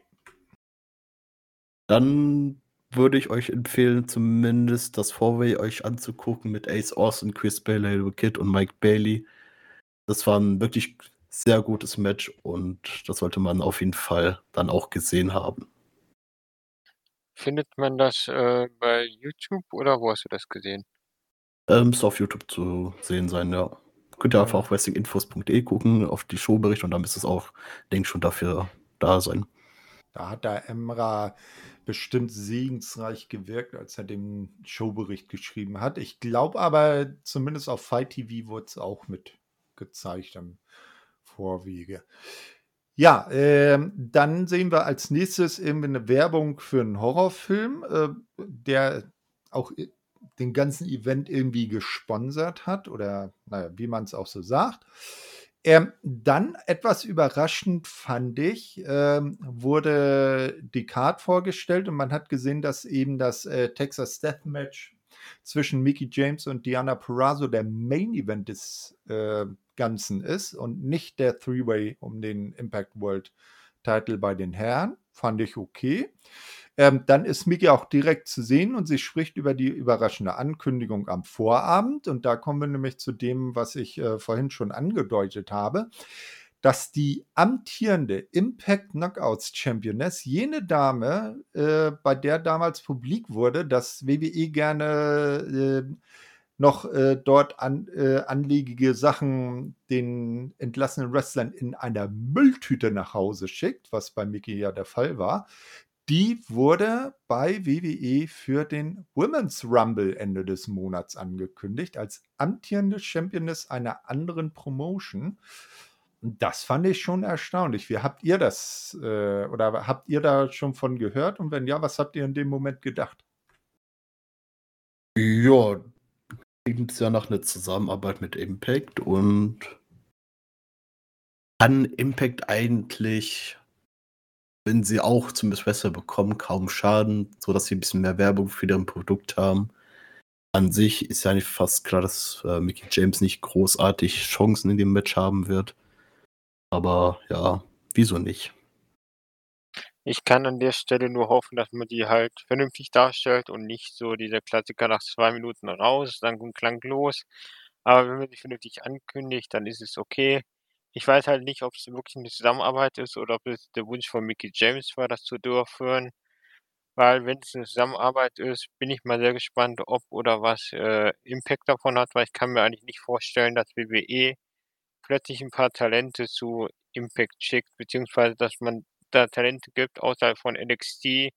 Dann würde ich euch empfehlen, zumindest das Vorway euch anzugucken mit Ace Austin, Chris Bailey, Kid und Mike Bailey. Das war ein wirklich sehr gutes Match und das sollte man auf jeden Fall dann auch gesehen haben. Findet man das äh, bei YouTube oder wo hast du das gesehen? Ähm, ist auf YouTube zu sehen sein, ja. Könnt ihr einfach auf wrestlinginfos.de gucken, auf die Showberichte und dann ist es auch, denke ich, schon dafür da sein. Da hat der Emra bestimmt segensreich gewirkt, als er den Showbericht geschrieben hat. Ich glaube aber, zumindest auf Fight TV wurde es auch mit gezeigt am Vorwege. Ja, äh, dann sehen wir als nächstes eben eine Werbung für einen Horrorfilm, äh, der auch den ganzen Event irgendwie gesponsert hat oder naja, wie man es auch so sagt. Ähm, dann etwas überraschend fand ich, ähm, wurde die Card vorgestellt und man hat gesehen, dass eben das äh, Texas Death Match zwischen Mickey James und Diana Perazzo der Main Event des äh, Ganzen ist und nicht der Three-Way um den Impact World Title bei den Herren. Fand ich okay. Ähm, dann ist Miki auch direkt zu sehen und sie spricht über die überraschende Ankündigung am Vorabend. Und da kommen wir nämlich zu dem, was ich äh, vorhin schon angedeutet habe dass die amtierende Impact Knockouts Championess, jene Dame, äh, bei der damals publik wurde, dass WWE gerne äh, noch äh, dort an, äh, anliegige Sachen den entlassenen Wrestlern in einer Mülltüte nach Hause schickt, was bei Mickey ja der Fall war. Die wurde bei WWE für den Women's Rumble Ende des Monats angekündigt, als amtierende Championess einer anderen Promotion. Das fand ich schon erstaunlich. Wie habt ihr das äh, oder habt ihr da schon von gehört? Und wenn ja, was habt ihr in dem Moment gedacht? Ja, klingt ja nach einer Zusammenarbeit mit Impact und kann Impact eigentlich, wenn sie auch zumindest besser bekommen, kaum schaden, sodass sie ein bisschen mehr Werbung für deren Produkt haben. An sich ist ja nicht fast klar, dass äh, Mickey James nicht großartig Chancen in dem Match haben wird. Aber ja, wieso nicht? Ich kann an der Stelle nur hoffen, dass man die halt vernünftig darstellt und nicht so dieser Klassiker nach zwei Minuten raus, dann und klanglos. Aber wenn man sich vernünftig ankündigt, dann ist es okay. Ich weiß halt nicht, ob es wirklich eine Zusammenarbeit ist oder ob es der Wunsch von Mickey James war, das zu durchführen. Weil wenn es eine Zusammenarbeit ist, bin ich mal sehr gespannt, ob oder was äh, Impact davon hat, weil ich kann mir eigentlich nicht vorstellen, dass WWE plötzlich ein paar Talente zu Impact schickt, beziehungsweise dass man da Talente gibt außerhalb von NXT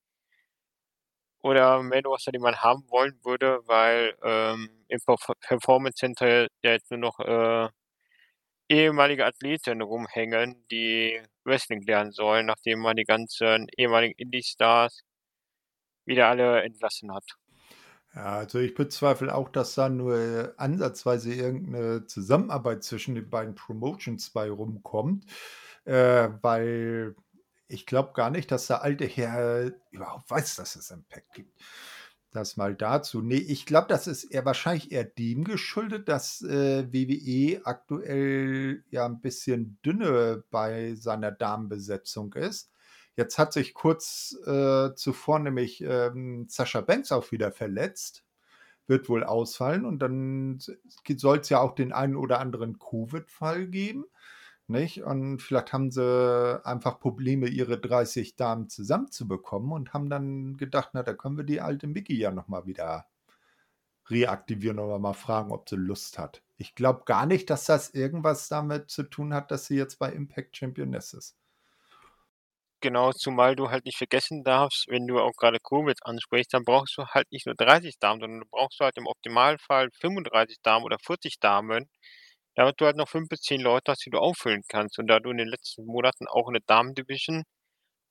oder Main Roster, die man haben wollen würde, weil ähm, im Performance Center ja jetzt nur noch äh, ehemalige Athleten rumhängen, die Wrestling lernen sollen, nachdem man die ganzen ehemaligen Indie-Stars wieder alle entlassen hat. Ja, also ich bezweifle auch, dass da nur ansatzweise irgendeine Zusammenarbeit zwischen den beiden Promotions bei rumkommt, äh, weil ich glaube gar nicht, dass der alte Herr überhaupt weiß, dass es Impact gibt. Das mal dazu. Nee, ich glaube, das ist eher wahrscheinlich eher dem geschuldet, dass äh, WWE aktuell ja ein bisschen dünne bei seiner Damenbesetzung ist. Jetzt hat sich kurz äh, zuvor nämlich ähm, Sascha Banks auch wieder verletzt. Wird wohl ausfallen und dann soll es ja auch den einen oder anderen Covid-Fall geben. Nicht? Und vielleicht haben sie einfach Probleme, ihre 30 Damen zusammenzubekommen und haben dann gedacht, na, da können wir die alte Mickey ja nochmal wieder reaktivieren oder mal fragen, ob sie Lust hat. Ich glaube gar nicht, dass das irgendwas damit zu tun hat, dass sie jetzt bei Impact Championess ist. Genau, zumal du halt nicht vergessen darfst, wenn du auch gerade Covid ansprichst, dann brauchst du halt nicht nur 30 Damen, sondern du brauchst halt im Optimalfall 35 Damen oder 40 Damen, damit du halt noch 5 bis 10 Leute hast, die du auffüllen kannst. Und da du in den letzten Monaten auch eine Damen-Division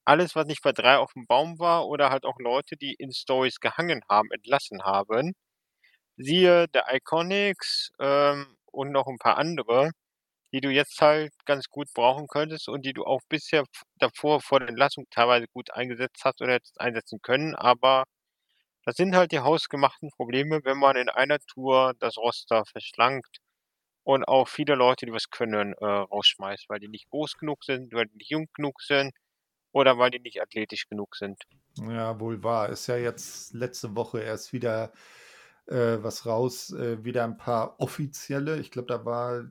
alles, was nicht bei 3 auf dem Baum war oder halt auch Leute, die in Stories gehangen haben, entlassen haben. Siehe der Iconics ähm, und noch ein paar andere die du jetzt halt ganz gut brauchen könntest und die du auch bisher davor vor der Entlassung teilweise gut eingesetzt hast oder hättest einsetzen können. Aber das sind halt die hausgemachten Probleme, wenn man in einer Tour das Roster verschlankt und auch viele Leute, die was können, äh, rausschmeißt, weil die nicht groß genug sind, weil die nicht jung genug sind oder weil die nicht athletisch genug sind. Ja, wohl wahr. Ist ja jetzt letzte Woche erst wieder äh, was raus, äh, wieder ein paar offizielle. Ich glaube, da war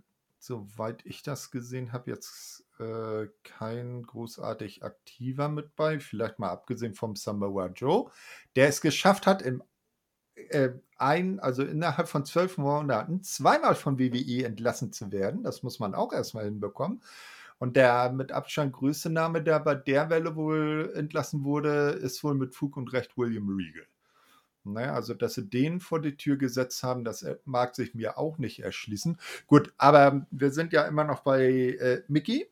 soweit ich das gesehen habe, jetzt äh, kein großartig aktiver mit bei. Vielleicht mal abgesehen vom Samoa Joe, der es geschafft hat, im äh, ein, also innerhalb von zwölf Monaten zweimal von WWE entlassen zu werden. Das muss man auch erstmal hinbekommen. Und der mit Abstand größte Name, der bei der Welle wohl entlassen wurde, ist wohl mit Fug und Recht William Regal. Naja, also, dass sie den vor die Tür gesetzt haben, das äh, mag sich mir auch nicht erschließen. Gut, aber wir sind ja immer noch bei äh, Mickey,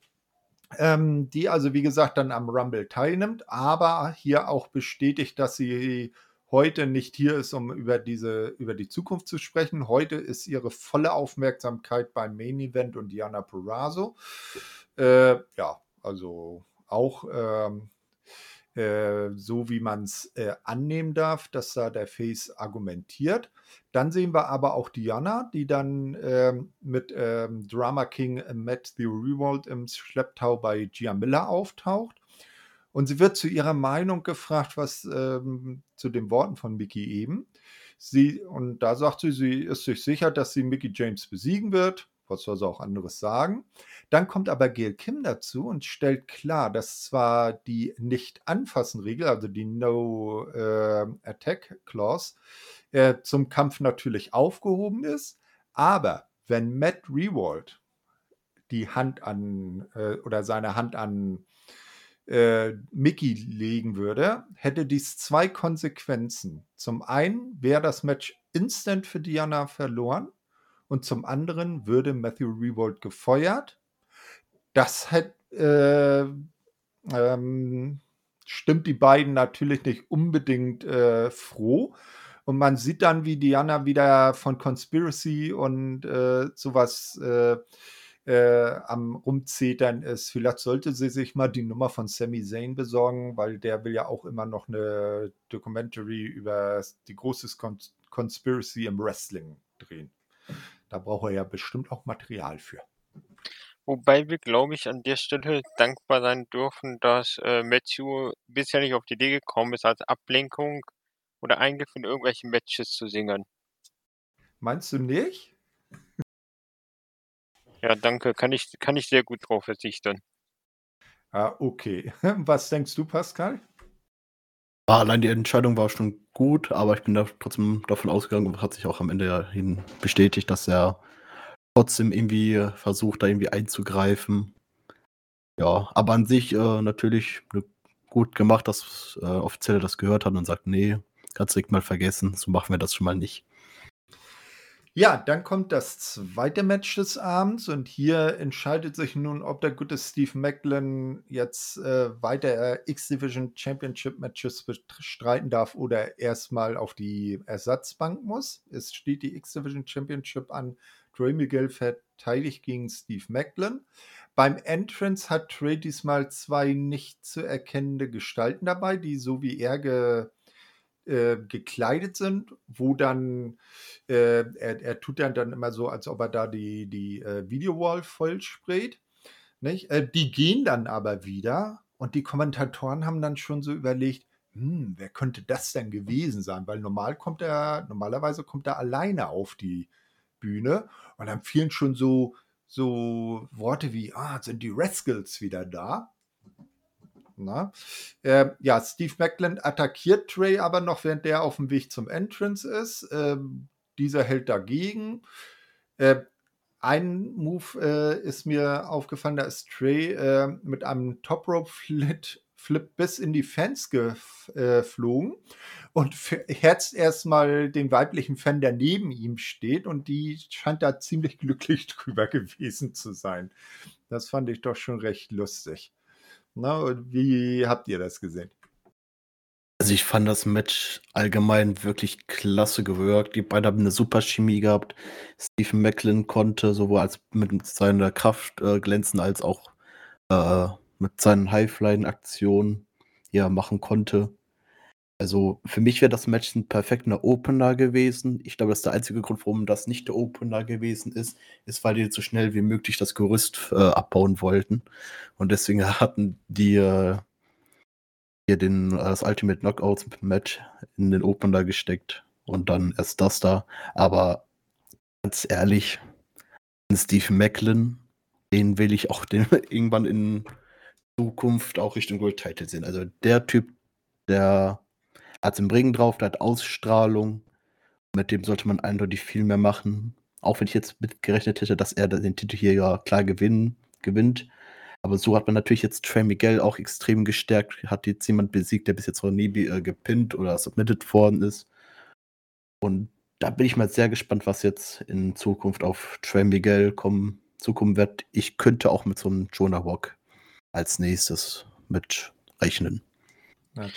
ähm, die also, wie gesagt, dann am Rumble teilnimmt, aber hier auch bestätigt, dass sie heute nicht hier ist, um über diese, über die Zukunft zu sprechen. Heute ist ihre volle Aufmerksamkeit beim Main Event und Diana Purrazzo. Äh, ja, also auch ähm, äh, so wie man es äh, annehmen darf, dass da der Face argumentiert. Dann sehen wir aber auch Diana, die dann ähm, mit ähm, Drama King Matt the Revolt im Schlepptau bei Gia Miller auftaucht. Und sie wird zu ihrer Meinung gefragt, was ähm, zu den Worten von Mickey eben. Sie, und da sagt sie, sie ist sich sicher, dass sie Mickey James besiegen wird. Was soll sie auch anderes sagen? Dann kommt aber Gail Kim dazu und stellt klar, dass zwar die Nicht-Anfassen-Regel, also die No-Attack-Clause, äh, äh, zum Kampf natürlich aufgehoben ist, aber wenn Matt Rewald die Hand an äh, oder seine Hand an äh, Mickey legen würde, hätte dies zwei Konsequenzen. Zum einen wäre das Match instant für Diana verloren und zum anderen würde Matthew Rewald gefeuert. Das hat, äh, ähm, stimmt die beiden natürlich nicht unbedingt äh, froh. Und man sieht dann, wie Diana wieder von Conspiracy und äh, sowas äh, am Rumzetern ist. Vielleicht sollte sie sich mal die Nummer von Sami Zayn besorgen, weil der will ja auch immer noch eine Documentary über die große Cons Conspiracy im Wrestling drehen. Da braucht er ja bestimmt auch Material für. Wobei wir, glaube ich, an der Stelle dankbar sein dürfen, dass äh, Matthew bisher nicht auf die Idee gekommen ist, als Ablenkung oder Eingriff in irgendwelche Matches zu singen. Meinst du nicht? Ja, danke. Kann ich, kann ich sehr gut drauf verzichten. Ah, okay. Was denkst du, Pascal? Ah, allein die Entscheidung war schon gut, aber ich bin da trotzdem davon ausgegangen und hat sich auch am Ende ja hin bestätigt, dass er trotzdem irgendwie versucht, da irgendwie einzugreifen. Ja, aber an sich äh, natürlich ne, gut gemacht, dass äh, Offizielle das gehört haben und sagt, nee, kannst du mal vergessen, so machen wir das schon mal nicht. Ja, dann kommt das zweite Match des Abends und hier entscheidet sich nun, ob der gute Steve Macklin jetzt äh, weiter X-Division Championship Matches bestreiten darf oder erstmal auf die Ersatzbank muss. Es steht die X-Division Championship an. Trey Miguel verteidigt gegen Steve Macklin. Beim Entrance hat Trey diesmal zwei nicht zu erkennende Gestalten dabei, die so wie er ge äh, gekleidet sind, wo dann äh, er, er, tut dann, dann immer so, als ob er da die, die äh, Videowall voll sprayt. Nicht? Äh, die gehen dann aber wieder und die Kommentatoren haben dann schon so überlegt, hm, wer könnte das denn gewesen sein? Weil normal kommt er, normalerweise kommt er alleine auf die Bühne und dann fielen schon so, so Worte wie, ah, sind die Rascals wieder da? Na? Äh, ja, Steve Macklin attackiert Trey aber noch, während der auf dem Weg zum Entrance ist. Ähm, dieser hält dagegen. Äh, ein Move äh, ist mir aufgefallen, da ist Trey äh, mit einem Top Rope Flip, Flip bis in die Fans geflogen und herzt erstmal den weiblichen Fan, der neben ihm steht und die scheint da ziemlich glücklich drüber gewesen zu sein. Das fand ich doch schon recht lustig. Na, wie habt ihr das gesehen? Also ich fand das Match allgemein wirklich klasse gewirkt. Die beiden haben eine super Chemie gehabt. Stephen Macklin konnte sowohl als mit seiner Kraft äh, glänzen, als auch äh, mit seinen Highflying-Aktionen, er machen konnte. Also für mich wäre das Match ein perfekter Opener gewesen. Ich glaube, das ist der einzige Grund, warum das nicht der Opener gewesen ist, ist, weil die so schnell wie möglich das Gerüst äh, abbauen wollten. Und deswegen hatten die äh, hier den, äh, das Ultimate Knockouts Match in den Opener gesteckt und dann erst das da. Aber ganz ehrlich, Steve Macklin, den will ich auch den, irgendwann in Zukunft auch Richtung World Title sehen. Also der Typ, der hat im Ring drauf, der hat Ausstrahlung. Mit dem sollte man eindeutig viel mehr machen. Auch wenn ich jetzt mitgerechnet hätte, dass er den Titel hier ja klar gewinnen, gewinnt. Aber so hat man natürlich jetzt Trey Miguel auch extrem gestärkt. Hat jetzt jemand besiegt, der bis jetzt noch nie äh, gepinnt oder submitted worden ist. Und da bin ich mal sehr gespannt, was jetzt in Zukunft auf Trey Miguel kommen, zukommen wird. Ich könnte auch mit so einem Jonah Walk als nächstes mit rechnen. Ja.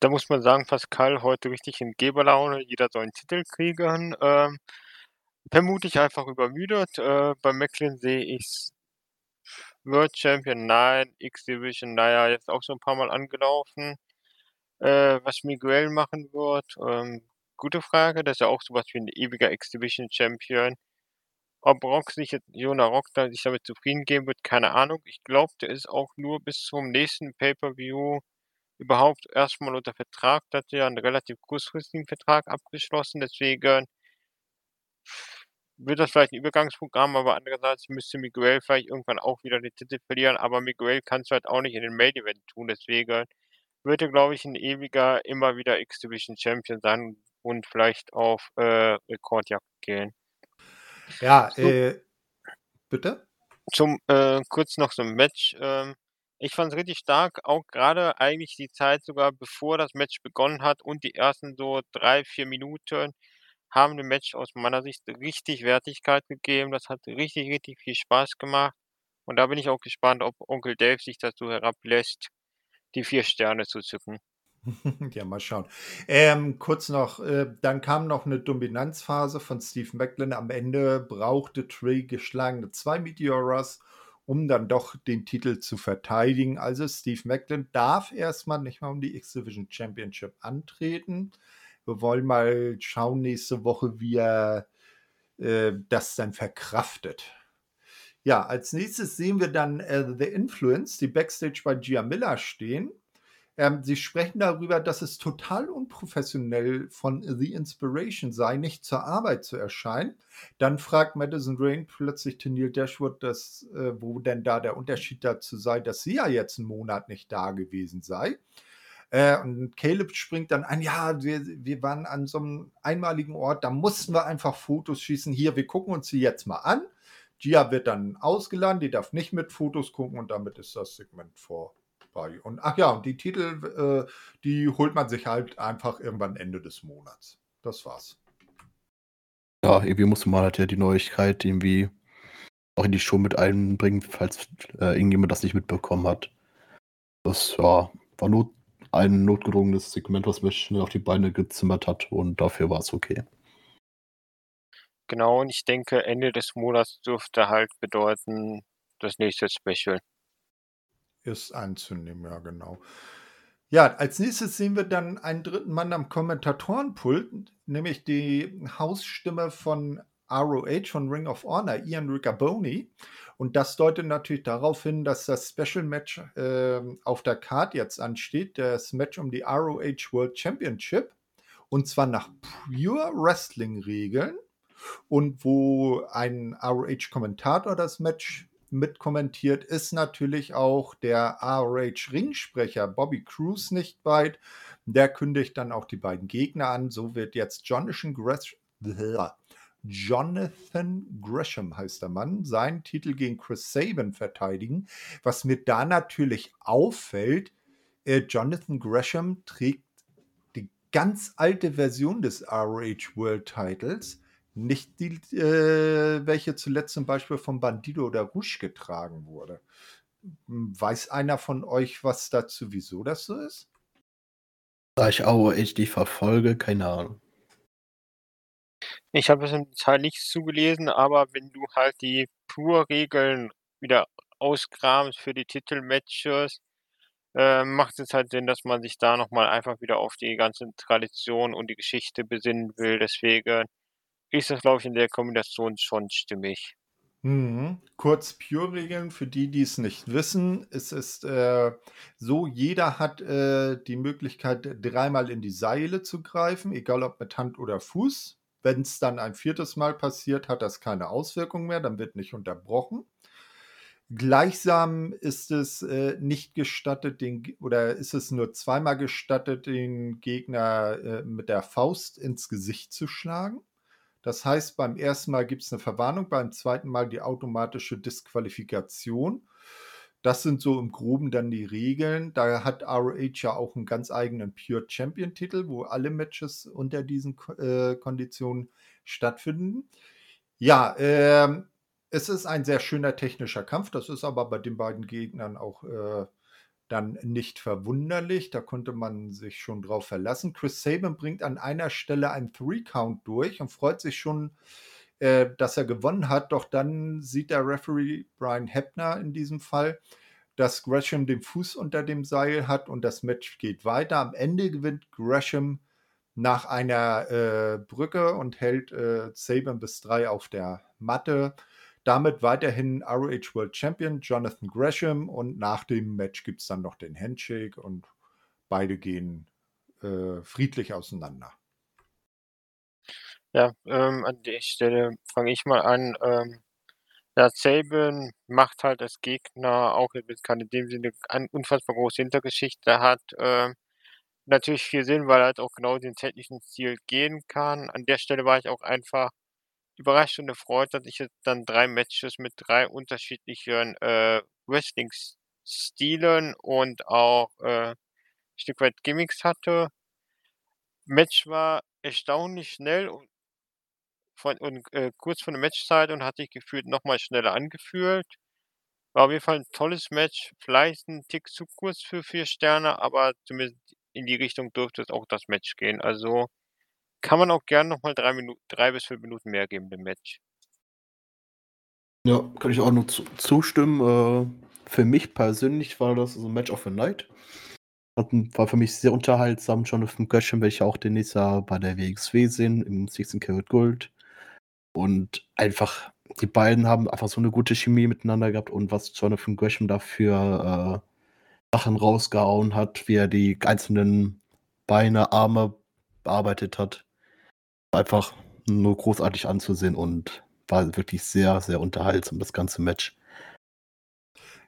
Da muss man sagen, Pascal heute richtig in Geberlaune. Jeder soll einen Titel kriegen. Ähm, vermutlich einfach übermüdet. Äh, bei Macklin sehe ich World Champion, nein. X-Division, naja, jetzt auch so ein paar Mal angelaufen. Äh, was Miguel machen wird, ähm, gute Frage. Das ist ja auch sowas wie ein ewiger X-Division Champion. Ob Rock sich jetzt Jonah Rock da sich damit zufrieden geben wird, keine Ahnung. Ich glaube, der ist auch nur bis zum nächsten Pay-per-View überhaupt erstmal unter Vertrag. Der hat ja einen relativ kurzfristigen Vertrag abgeschlossen, deswegen wird das vielleicht ein Übergangsprogramm, aber andererseits müsste Miguel vielleicht irgendwann auch wieder den Titel verlieren, aber Miguel kannst du halt auch nicht in den Main Event tun, deswegen wird er, glaube ich, ein ewiger, immer wieder X-Division Champion sein und vielleicht auf äh, Rekordjagd gehen. Ja, so, äh, bitte? Zum äh, kurz noch so ein Match. Ähm, ich fand es richtig stark, auch gerade eigentlich die Zeit sogar bevor das Match begonnen hat und die ersten so drei, vier Minuten haben dem Match aus meiner Sicht richtig Wertigkeit gegeben. Das hat richtig, richtig viel Spaß gemacht. Und da bin ich auch gespannt, ob Onkel Dave sich dazu herablässt, die vier Sterne zu zücken. ja, mal schauen. Ähm, kurz noch, äh, dann kam noch eine Dominanzphase von Steve Macklin. Am Ende brauchte Trey geschlagene zwei Meteoras, um dann doch den Titel zu verteidigen. Also Steve Macklin darf erstmal nicht mal um die X-Division Championship antreten. Wir wollen mal schauen nächste Woche, wie er äh, das dann verkraftet. Ja, als nächstes sehen wir dann äh, The Influence, die Backstage bei Gia Miller stehen. Ähm, sie sprechen darüber, dass es total unprofessionell von The Inspiration sei, nicht zur Arbeit zu erscheinen. Dann fragt Madison Rain plötzlich Tennille Dashwood, dass, äh, wo denn da der Unterschied dazu sei, dass sie ja jetzt einen Monat nicht da gewesen sei. Äh, und Caleb springt dann ein, ja, wir, wir waren an so einem einmaligen Ort, da mussten wir einfach Fotos schießen. Hier, wir gucken uns sie jetzt mal an. Gia wird dann ausgeladen, die darf nicht mit Fotos gucken und damit ist das Segment vorbei. Und ach ja, und die Titel, äh, die holt man sich halt einfach irgendwann Ende des Monats. Das war's. Ja, irgendwie muss man halt ja die Neuigkeit irgendwie auch in die Show mit einbringen, falls äh, irgendjemand das nicht mitbekommen hat. Das ja, war not ein notgedrungenes Segment, was mich schnell auf die Beine gezimmert hat und dafür war es okay. Genau, und ich denke, Ende des Monats dürfte halt bedeuten, das nächste Special. Ist anzunehmen, ja, genau. Ja, als nächstes sehen wir dann einen dritten Mann am Kommentatorenpult, nämlich die Hausstimme von ROH von Ring of Honor, Ian Riccaboni. Und das deutet natürlich darauf hin, dass das Special Match äh, auf der Card jetzt ansteht, das Match um die ROH World Championship. Und zwar nach Pure Wrestling-Regeln. Und wo ein ROH-Kommentator das Match mitkommentiert, ist natürlich auch der ROH-Ringsprecher Bobby Cruz nicht weit. Der kündigt dann auch die beiden Gegner an. So wird jetzt Jonathan Gresham, Jonathan Gresham heißt der Mann, seinen Titel gegen Chris Sabin verteidigen. Was mir da natürlich auffällt, äh, Jonathan Gresham trägt die ganz alte Version des ROH World Titles, nicht die, äh, welche zuletzt zum Beispiel von Bandido oder Rouge getragen wurde. Weiß einer von euch, was dazu, wieso das so ist? Da ich ROH die verfolge, keine Ahnung. Ich habe es im Detail nicht zugelesen, aber wenn du halt die Pur-Regeln wieder auskramst für die Titelmatches, äh, macht es halt Sinn, dass man sich da nochmal einfach wieder auf die ganze Tradition und die Geschichte besinnen will. Deswegen ist das, glaube ich, in der Kombination schon stimmig. Mhm. Kurz Pure-Regeln für die, die es nicht wissen. Es ist äh, so, jeder hat äh, die Möglichkeit, dreimal in die Seile zu greifen, egal ob mit Hand oder Fuß. Wenn es dann ein viertes Mal passiert, hat das keine Auswirkung mehr, dann wird nicht unterbrochen. Gleichsam ist es äh, nicht gestattet, den, oder ist es nur zweimal gestattet, den Gegner äh, mit der Faust ins Gesicht zu schlagen. Das heißt, beim ersten Mal gibt es eine Verwarnung, beim zweiten Mal die automatische Disqualifikation. Das sind so im Groben dann die Regeln. Da hat ROH ja auch einen ganz eigenen Pure Champion Titel, wo alle Matches unter diesen äh, Konditionen stattfinden. Ja, äh, es ist ein sehr schöner technischer Kampf. Das ist aber bei den beiden Gegnern auch äh, dann nicht verwunderlich. Da konnte man sich schon drauf verlassen. Chris Sabin bringt an einer Stelle einen Three-Count durch und freut sich schon äh, dass er gewonnen hat. Doch dann sieht der Referee Brian Heppner in diesem Fall, dass Gresham den Fuß unter dem Seil hat und das Match geht weiter. Am Ende gewinnt Gresham nach einer äh, Brücke und hält äh, Saban bis drei auf der Matte. Damit weiterhin ROH World Champion Jonathan Gresham und nach dem Match gibt es dann noch den Handshake und beide gehen äh, friedlich auseinander. Ja, ähm, an der Stelle fange ich mal an. Ähm, ja, Saban macht halt als Gegner, auch wenn es keine in dem Sinne eine unfassbar große Hintergeschichte hat, äh, natürlich viel Sinn, weil er halt auch genau den technischen Stil gehen kann. An der Stelle war ich auch einfach überrascht und erfreut, dass ich jetzt dann drei Matches mit drei unterschiedlichen äh, Wrestling-Stilen und auch äh, ein Stück weit Gimmicks hatte. Match war erstaunlich schnell und von und, äh, kurz vor der Matchzeit und hat sich gefühlt nochmal schneller angefühlt. War auf jeden Fall ein tolles Match. Vielleicht ein Tick zu kurz für vier Sterne, aber zumindest in die Richtung dürfte es auch das Match gehen. Also, kann man auch gern noch mal 3 Minuten 3 bis 5 Minuten mehr geben dem Match. Ja, kann ich auch nur zu zustimmen. Äh, für mich persönlich war das so 'n Match of the Night. war für mich sehr unterhaltsam. Jonathan werde ich auch demnächst ja bei der WXW sehen im 16 Karat Gold. Und einfach die beiden haben einfach so eine gute Chemie miteinander gehabt und was Jonathan Gresham da für, äh, Sachen rausgehauen hat, wie er die einzelnen Beine, Arme bearbeitet hat. Einfach nur großartig anzusehen und war wirklich sehr, sehr unterhaltsam, das ganze Match.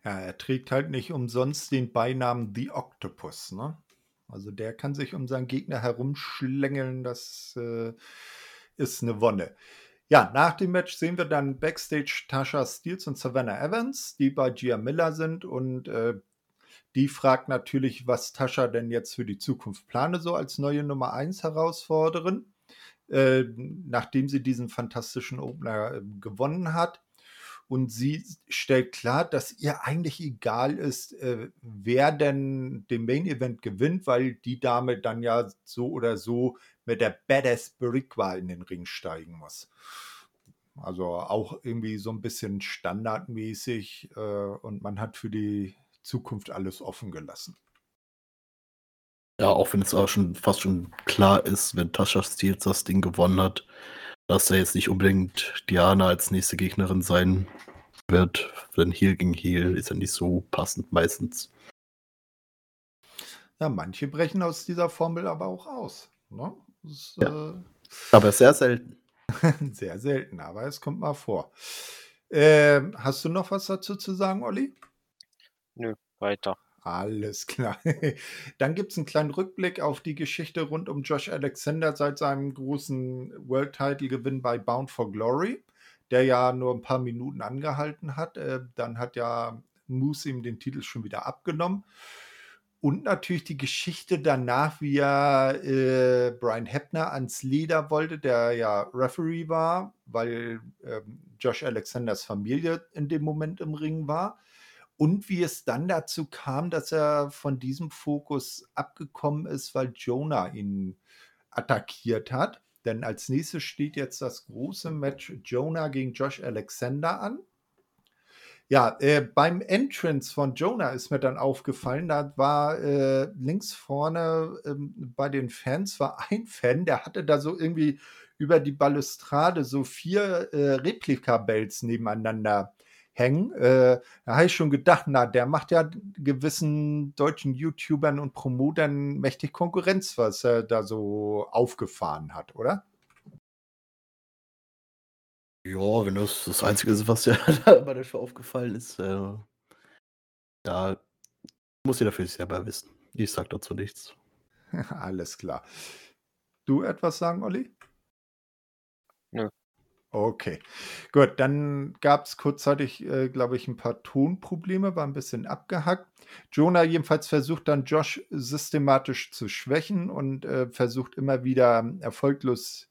Ja, er trägt halt nicht umsonst den Beinamen The Octopus, ne? Also der kann sich um seinen Gegner herumschlängeln, das äh, ist eine Wonne. Ja, nach dem Match sehen wir dann Backstage Tasha Steels und Savannah Evans, die bei Gia Miller sind und äh, die fragt natürlich, was Tasha denn jetzt für die Zukunft plane, so als neue Nummer 1 Herausforderin, äh, nachdem sie diesen fantastischen Opener äh, gewonnen hat. Und sie stellt klar, dass ihr eigentlich egal ist, äh, wer denn den Main Event gewinnt, weil die Dame dann ja so oder so mit der Badass Brickwa in den Ring steigen muss. Also auch irgendwie so ein bisschen standardmäßig äh, und man hat für die Zukunft alles offen gelassen. Ja, auch wenn es auch schon fast schon klar ist, wenn Tascha Steels das Ding gewonnen hat, dass er jetzt nicht unbedingt Diana als nächste Gegnerin sein wird. Denn Heal gegen Heal ist ja nicht so passend meistens. Ja, manche brechen aus dieser Formel aber auch aus. Ne? Das, ja. äh, aber sehr selten. sehr selten, aber es kommt mal vor. Äh, hast du noch was dazu zu sagen, Olli? Nö, weiter. Alles klar. Dann gibt es einen kleinen Rückblick auf die Geschichte rund um Josh Alexander seit seinem großen World Title Gewinn bei Bound for Glory, der ja nur ein paar Minuten angehalten hat. Äh, dann hat ja Moose ihm den Titel schon wieder abgenommen. Und natürlich die Geschichte danach, wie er äh, Brian Heppner ans Leder wollte, der ja Referee war, weil ähm, Josh Alexanders Familie in dem Moment im Ring war und wie es dann dazu kam, dass er von diesem Fokus abgekommen ist, weil Jonah ihn attackiert hat. Denn als nächstes steht jetzt das große Match Jonah gegen Josh Alexander an. Ja, äh, beim Entrance von Jonah ist mir dann aufgefallen, da war äh, links vorne ähm, bei den Fans war ein Fan, der hatte da so irgendwie über die Balustrade so vier äh, Replika-Bells nebeneinander hängen. Äh, da habe ich schon gedacht, na, der macht ja gewissen deutschen YouTubern und Promotern mächtig Konkurrenz, was er da so aufgefahren hat, oder? Ja, wenn das das Einzige ist, was dir bei der Show aufgefallen ist, äh, da muss jeder für sich selber wissen. Ich sag dazu nichts. Alles klar. Du etwas sagen, Olli? Nö. Okay, gut, dann gab es kurzzeitig, äh, glaube ich, ein paar Tonprobleme, war ein bisschen abgehackt. Jonah jedenfalls versucht dann Josh systematisch zu schwächen und äh, versucht immer wieder erfolglos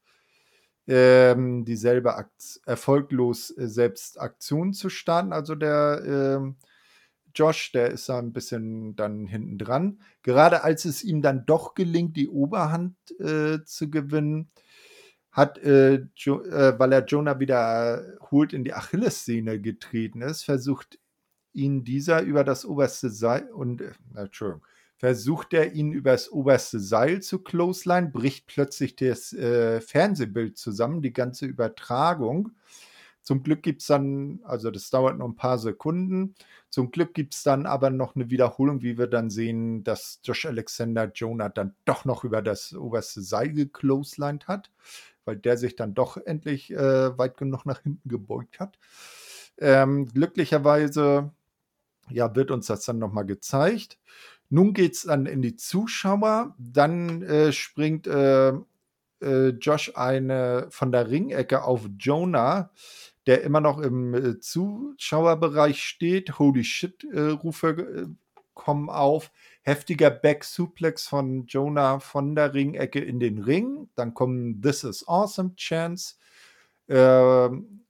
ähm, dieselbe Akt erfolglos äh, selbst Aktionen zu starten. Also der äh, Josh, der ist da ein bisschen dann hinten dran. Gerade als es ihm dann doch gelingt, die Oberhand äh, zu gewinnen, hat, äh, jo, äh, weil er Jonah wieder holt in die Achillessehne getreten ist, versucht ihn dieser über das oberste Seil und äh, Entschuldigung, versucht er ihn über das oberste Seil zu clothesline, bricht plötzlich das äh, Fernsehbild zusammen, die ganze Übertragung. Zum Glück gibt es dann, also das dauert noch ein paar Sekunden. Zum Glück gibt es dann aber noch eine Wiederholung, wie wir dann sehen, dass Josh Alexander Jonah dann doch noch über das oberste Seil gecloselined hat, weil der sich dann doch endlich äh, weit genug nach hinten gebeugt hat. Ähm, glücklicherweise ja, wird uns das dann nochmal gezeigt. Nun geht es dann in die Zuschauer. Dann äh, springt äh, äh, Josh eine von der Ringecke auf Jonah, der immer noch im äh, Zuschauerbereich steht. Holy shit, äh, Rufe kommen auf. Heftiger Back-Suplex von Jonah von der Ringecke in den Ring. Dann kommen This is Awesome Chance. Ähm,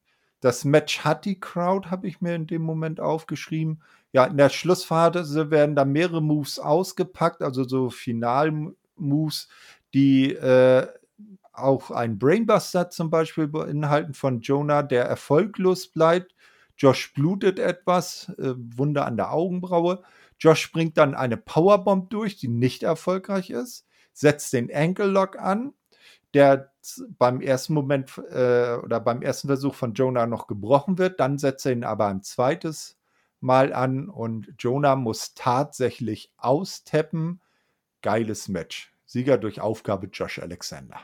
das Match hat die Crowd, habe ich mir in dem Moment aufgeschrieben. Ja, in der Schlussphase werden da mehrere Moves ausgepackt, also so Final-Moves, die äh, auch ein Brainbuster zum Beispiel beinhalten von Jonah, der erfolglos bleibt. Josh blutet etwas, äh, Wunde an der Augenbraue. Josh bringt dann eine Powerbomb durch, die nicht erfolgreich ist, setzt den Ankle Lock an, der beim ersten Moment äh, oder beim ersten Versuch von Jonah noch gebrochen wird. Dann setzt er ihn aber ein zweites Mal an und Jonah muss tatsächlich austappen. Geiles Match. Sieger durch Aufgabe Josh Alexander.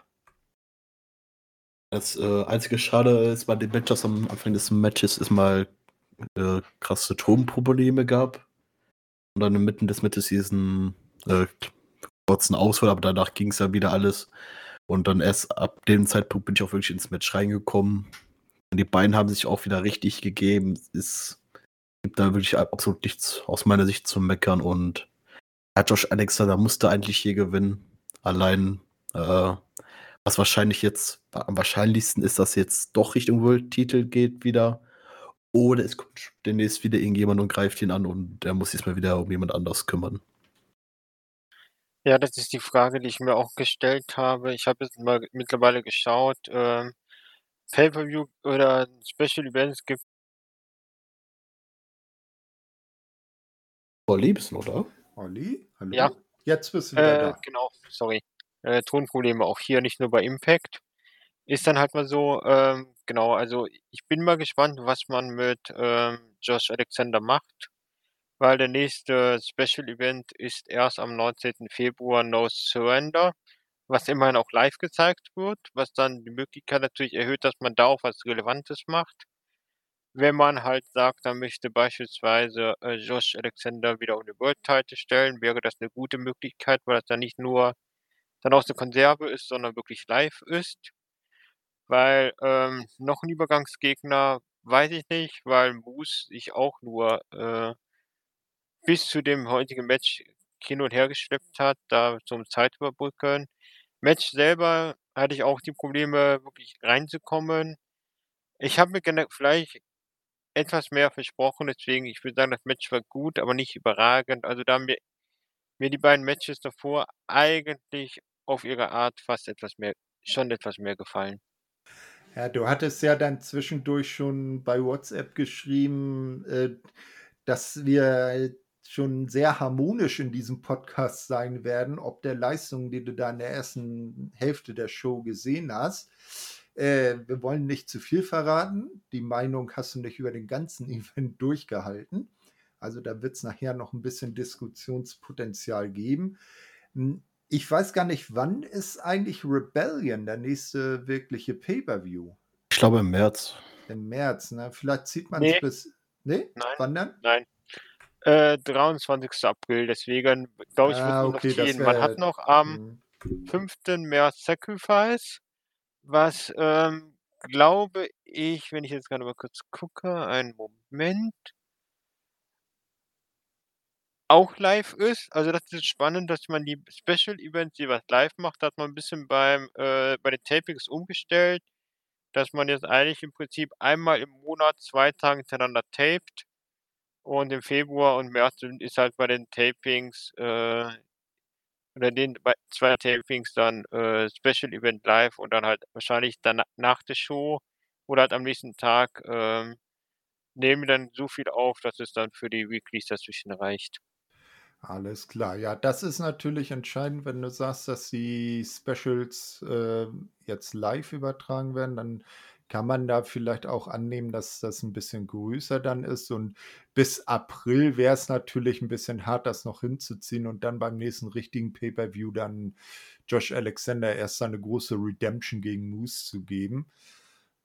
Das äh, einzige Schade ist bei den Matches am Anfang des Matches ist mal äh, krasse Tonprobleme gab. Und dann inmitten des diesen äh, kurzen Ausfall, aber danach ging es ja wieder alles. Und dann erst ab dem Zeitpunkt bin ich auch wirklich ins Match reingekommen. Und die beiden haben sich auch wieder richtig gegeben. Es gibt da wirklich absolut nichts aus meiner Sicht zu meckern. Und ja, Josh Alexander musste eigentlich hier gewinnen. Allein äh, was wahrscheinlich jetzt am wahrscheinlichsten ist, dass jetzt doch Richtung World-Titel geht wieder. Oder es kommt demnächst wieder irgendjemand und greift ihn an und er muss sich mal wieder um jemand anders kümmern. Ja, das ist die Frage, die ich mir auch gestellt habe. Ich habe jetzt mal mittlerweile geschaut, ähm, Pay-per-View oder Special Events gibt. Olli, bist du oder? Olli, hallo? Ja. Jetzt bist du wieder Äh, da. genau, sorry. Äh, Tonprobleme auch hier, nicht nur bei Impact. Ist dann halt mal so, ähm, genau, also ich bin mal gespannt, was man mit ähm, Josh Alexander macht, weil der nächste Special Event ist erst am 19. Februar No Surrender, was immerhin auch live gezeigt wird, was dann die Möglichkeit natürlich erhöht, dass man da auch was Relevantes macht. Wenn man halt sagt, man möchte beispielsweise äh, Josh Alexander wieder um den World Title stellen, wäre das eine gute Möglichkeit, weil das dann nicht nur dann aus der Konserve ist, sondern wirklich live ist. Weil ähm, noch ein Übergangsgegner weiß ich nicht, weil Moose sich auch nur äh, bis zu dem heutigen Match hin und her geschleppt hat, da zum Zeitüberbrücken. Match selber hatte ich auch die Probleme, wirklich reinzukommen. Ich habe mir vielleicht etwas mehr versprochen, deswegen, ich würde sagen, das Match war gut, aber nicht überragend. Also da haben mir, mir die beiden Matches davor eigentlich auf ihre Art fast etwas mehr, schon etwas mehr gefallen. Ja, du hattest ja dann zwischendurch schon bei WhatsApp geschrieben, äh, dass wir schon sehr harmonisch in diesem Podcast sein werden, ob der Leistung, die du da in der ersten Hälfte der Show gesehen hast. Äh, wir wollen nicht zu viel verraten. Die Meinung hast du nicht über den ganzen Event durchgehalten. Also da wird es nachher noch ein bisschen Diskussionspotenzial geben. Ich weiß gar nicht, wann ist eigentlich Rebellion, der nächste wirkliche Pay-Per-View? Ich glaube im März. Im März, ne? Vielleicht zieht man es Nee. bis. Nee? Nein. Wann dann? Nein. Äh, 23. April, deswegen glaube ich, wird Ah, nur okay, noch gehen. Man hat noch am Hm. 5. März Sacrifice, was ähm, glaube ich, wenn ich jetzt gerade mal kurz gucke, einen Moment, auch live ist. Also das ist spannend, dass man die Special Events jeweils live macht. Hat man ein bisschen beim äh, bei den Tapings umgestellt, dass man jetzt eigentlich im Prinzip einmal im Monat zwei Tage hintereinander taped. Und im Februar und März ist halt bei den Tapings äh, oder den bei zwei Tapings dann äh, Special Event live und dann halt wahrscheinlich dann nach der Show oder halt am nächsten Tag ähm, nehmen wir dann so viel auf, dass es dann für die Weeklies dazwischen reicht. Alles klar. Ja, das ist natürlich entscheidend, wenn du sagst, dass die Specials äh, jetzt live übertragen werden, dann kann man da vielleicht auch annehmen, dass das ein bisschen größer dann ist. Und bis April wäre es natürlich ein bisschen hart, das noch hinzuziehen und dann beim nächsten richtigen Pay-per-View dann Josh Alexander erst seine große Redemption gegen Moose zu geben.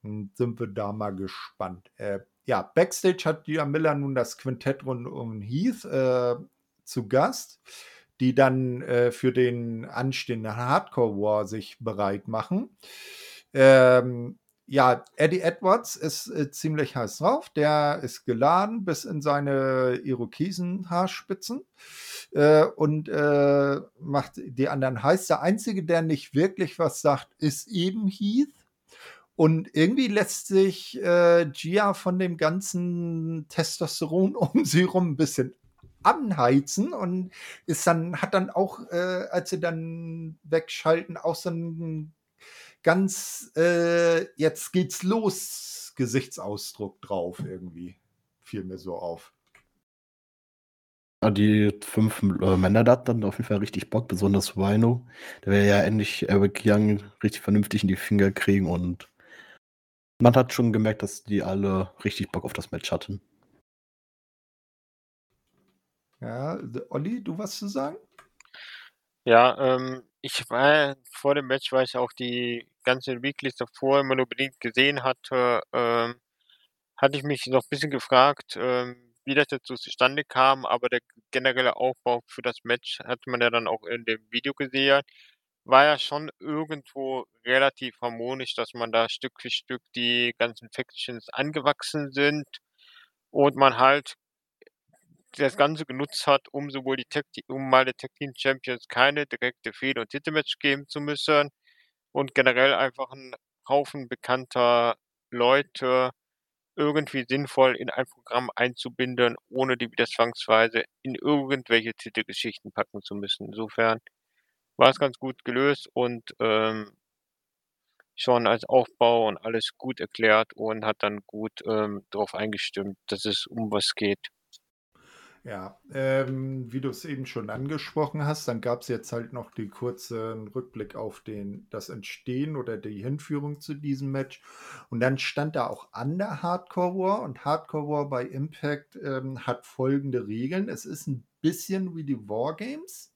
Und sind wir da mal gespannt. Äh, ja, Backstage hat Dia Miller nun das Quintett rund um Heath äh, zu Gast, die dann äh, für den anstehenden Hardcore War sich bereit machen. Ähm, ja, Eddie Edwards ist äh, ziemlich heiß drauf. Der ist geladen bis in seine Irokesen-Haarspitzen äh, und äh, macht die anderen heiß. Der Einzige, der nicht wirklich was sagt, ist eben Heath. Und irgendwie lässt sich äh, Gia von dem ganzen Testosteron um sie rum ein bisschen anheizen und ist dann, hat dann auch, äh, als sie dann wegschalten, auch so ein ganz, äh, jetzt geht's los, Gesichtsausdruck drauf irgendwie. Fiel mir so auf. Ja, die fünf äh, Männer da dann auf jeden Fall richtig Bock, besonders Rhino. Der wäre ja endlich Eric Young richtig vernünftig in die Finger kriegen und man hat schon gemerkt, dass die alle richtig Bock auf das Match hatten. Ja, Olli, du was zu sagen? Ja, ähm, ich war vor dem Match, weil ich auch die ganze Weeklist davor immer nur bedingt gesehen hatte, ähm, hatte ich mich noch ein bisschen gefragt, ähm, wie das so zustande kam, aber der generelle Aufbau für das Match hatte man ja dann auch in dem Video gesehen. War ja schon irgendwo relativ harmonisch, dass man da Stück für Stück die ganzen Factions angewachsen sind und man halt das Ganze genutzt hat, um sowohl die Tag um den Tag Team Champions keine direkte Fehde und Titelmatch geben zu müssen und generell einfach einen Haufen bekannter Leute irgendwie sinnvoll in ein Programm einzubinden, ohne die wieder zwangsweise in irgendwelche Titelgeschichten packen zu müssen. Insofern war es ganz gut gelöst und ähm, schon als Aufbau und alles gut erklärt und hat dann gut ähm, darauf eingestimmt, dass es um was geht. Ja, ähm, wie du es eben schon angesprochen hast, dann gab es jetzt halt noch den kurzen Rückblick auf den, das Entstehen oder die Hinführung zu diesem Match. Und dann stand da auch an der Hardcore War und Hardcore War bei Impact ähm, hat folgende Regeln. Es ist ein bisschen wie die Wargames,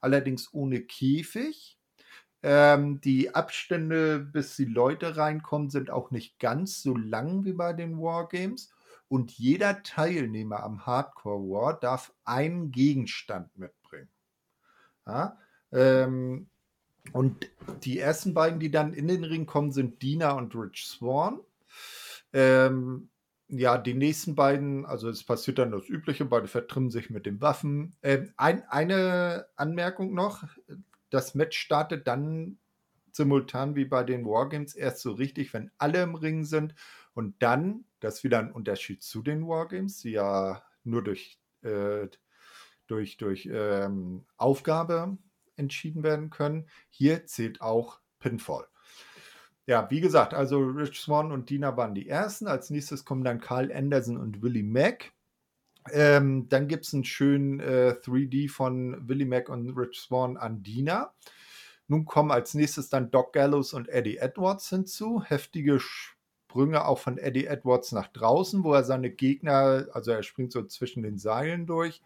allerdings ohne Käfig. Ähm, die Abstände, bis die Leute reinkommen, sind auch nicht ganz so lang wie bei den Wargames und jeder Teilnehmer am Hardcore War darf einen Gegenstand mitbringen. Ja, ähm, und die ersten beiden, die dann in den Ring kommen, sind Dina und Rich Swan. Ähm, ja, die nächsten beiden, also es passiert dann das Übliche, beide vertrimmen sich mit den Waffen. Ähm, ein, eine Anmerkung noch: Das Match startet dann simultan wie bei den Wargames erst so richtig, wenn alle im Ring sind und dann, das ist wieder ein Unterschied zu den Wargames, die ja nur durch, äh, durch, durch ähm, Aufgabe entschieden werden können. Hier zählt auch Pinfall. Ja, wie gesagt, also Rich Swan und Dina waren die ersten. Als nächstes kommen dann Carl Anderson und Willie Mack. Ähm, dann gibt es einen schönen äh, 3D von Willie Mack und Rich Swan an Dina. Nun kommen als nächstes dann Doc Gallows und Eddie Edwards hinzu. Heftige Sprünge auch von Eddie Edwards nach draußen, wo er seine Gegner, also er springt so zwischen den Seilen durch,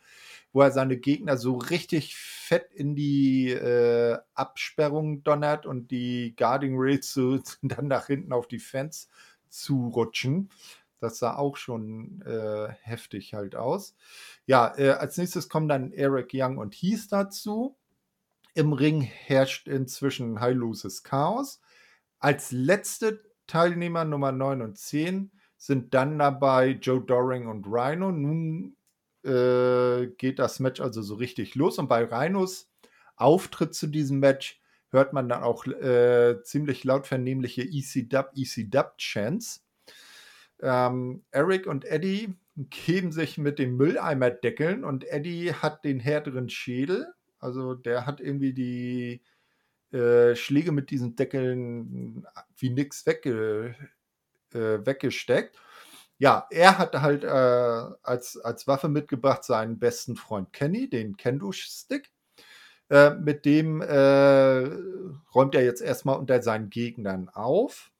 wo er seine Gegner so richtig fett in die äh, Absperrung donnert und die Guarding Rails so dann nach hinten auf die Fans zurutschen. Das sah auch schon äh, heftig halt aus. Ja, äh, als nächstes kommen dann Eric Young und Heath dazu. Im Ring herrscht inzwischen heilloses Chaos. Als letzte Teilnehmer Nummer 9 und 10 sind dann dabei Joe Doring und Rhino. Nun äh, geht das Match also so richtig los. Und bei Rhinos Auftritt zu diesem Match hört man dann auch äh, ziemlich laut vernehmliche EC-Dub, EC-Dub-Chants. Ähm, Eric und Eddie geben sich mit dem Mülleimer deckeln und Eddie hat den härteren Schädel. Also der hat irgendwie die äh, Schläge mit diesen Deckeln wie nix wegge, äh, weggesteckt. Ja, er hat halt äh, als, als Waffe mitgebracht seinen besten Freund Kenny, den Kendo-Stick. Äh, mit dem äh, räumt er jetzt erstmal unter seinen Gegnern auf.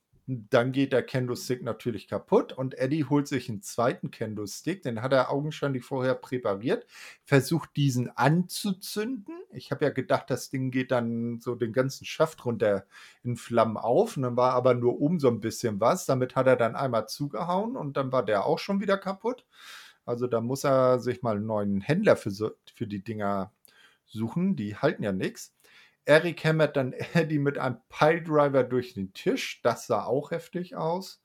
Dann geht der Kendo-Stick natürlich kaputt und Eddie holt sich einen zweiten Kendo-Stick, den hat er augenscheinlich vorher präpariert, versucht diesen anzuzünden. Ich habe ja gedacht, das Ding geht dann so den ganzen Schaft runter in Flammen auf und dann war aber nur oben so ein bisschen was. Damit hat er dann einmal zugehauen und dann war der auch schon wieder kaputt. Also da muss er sich mal einen neuen Händler für, für die Dinger suchen. Die halten ja nichts. Eric hämmert dann Eddie mit einem Piledriver durch den Tisch. Das sah auch heftig aus.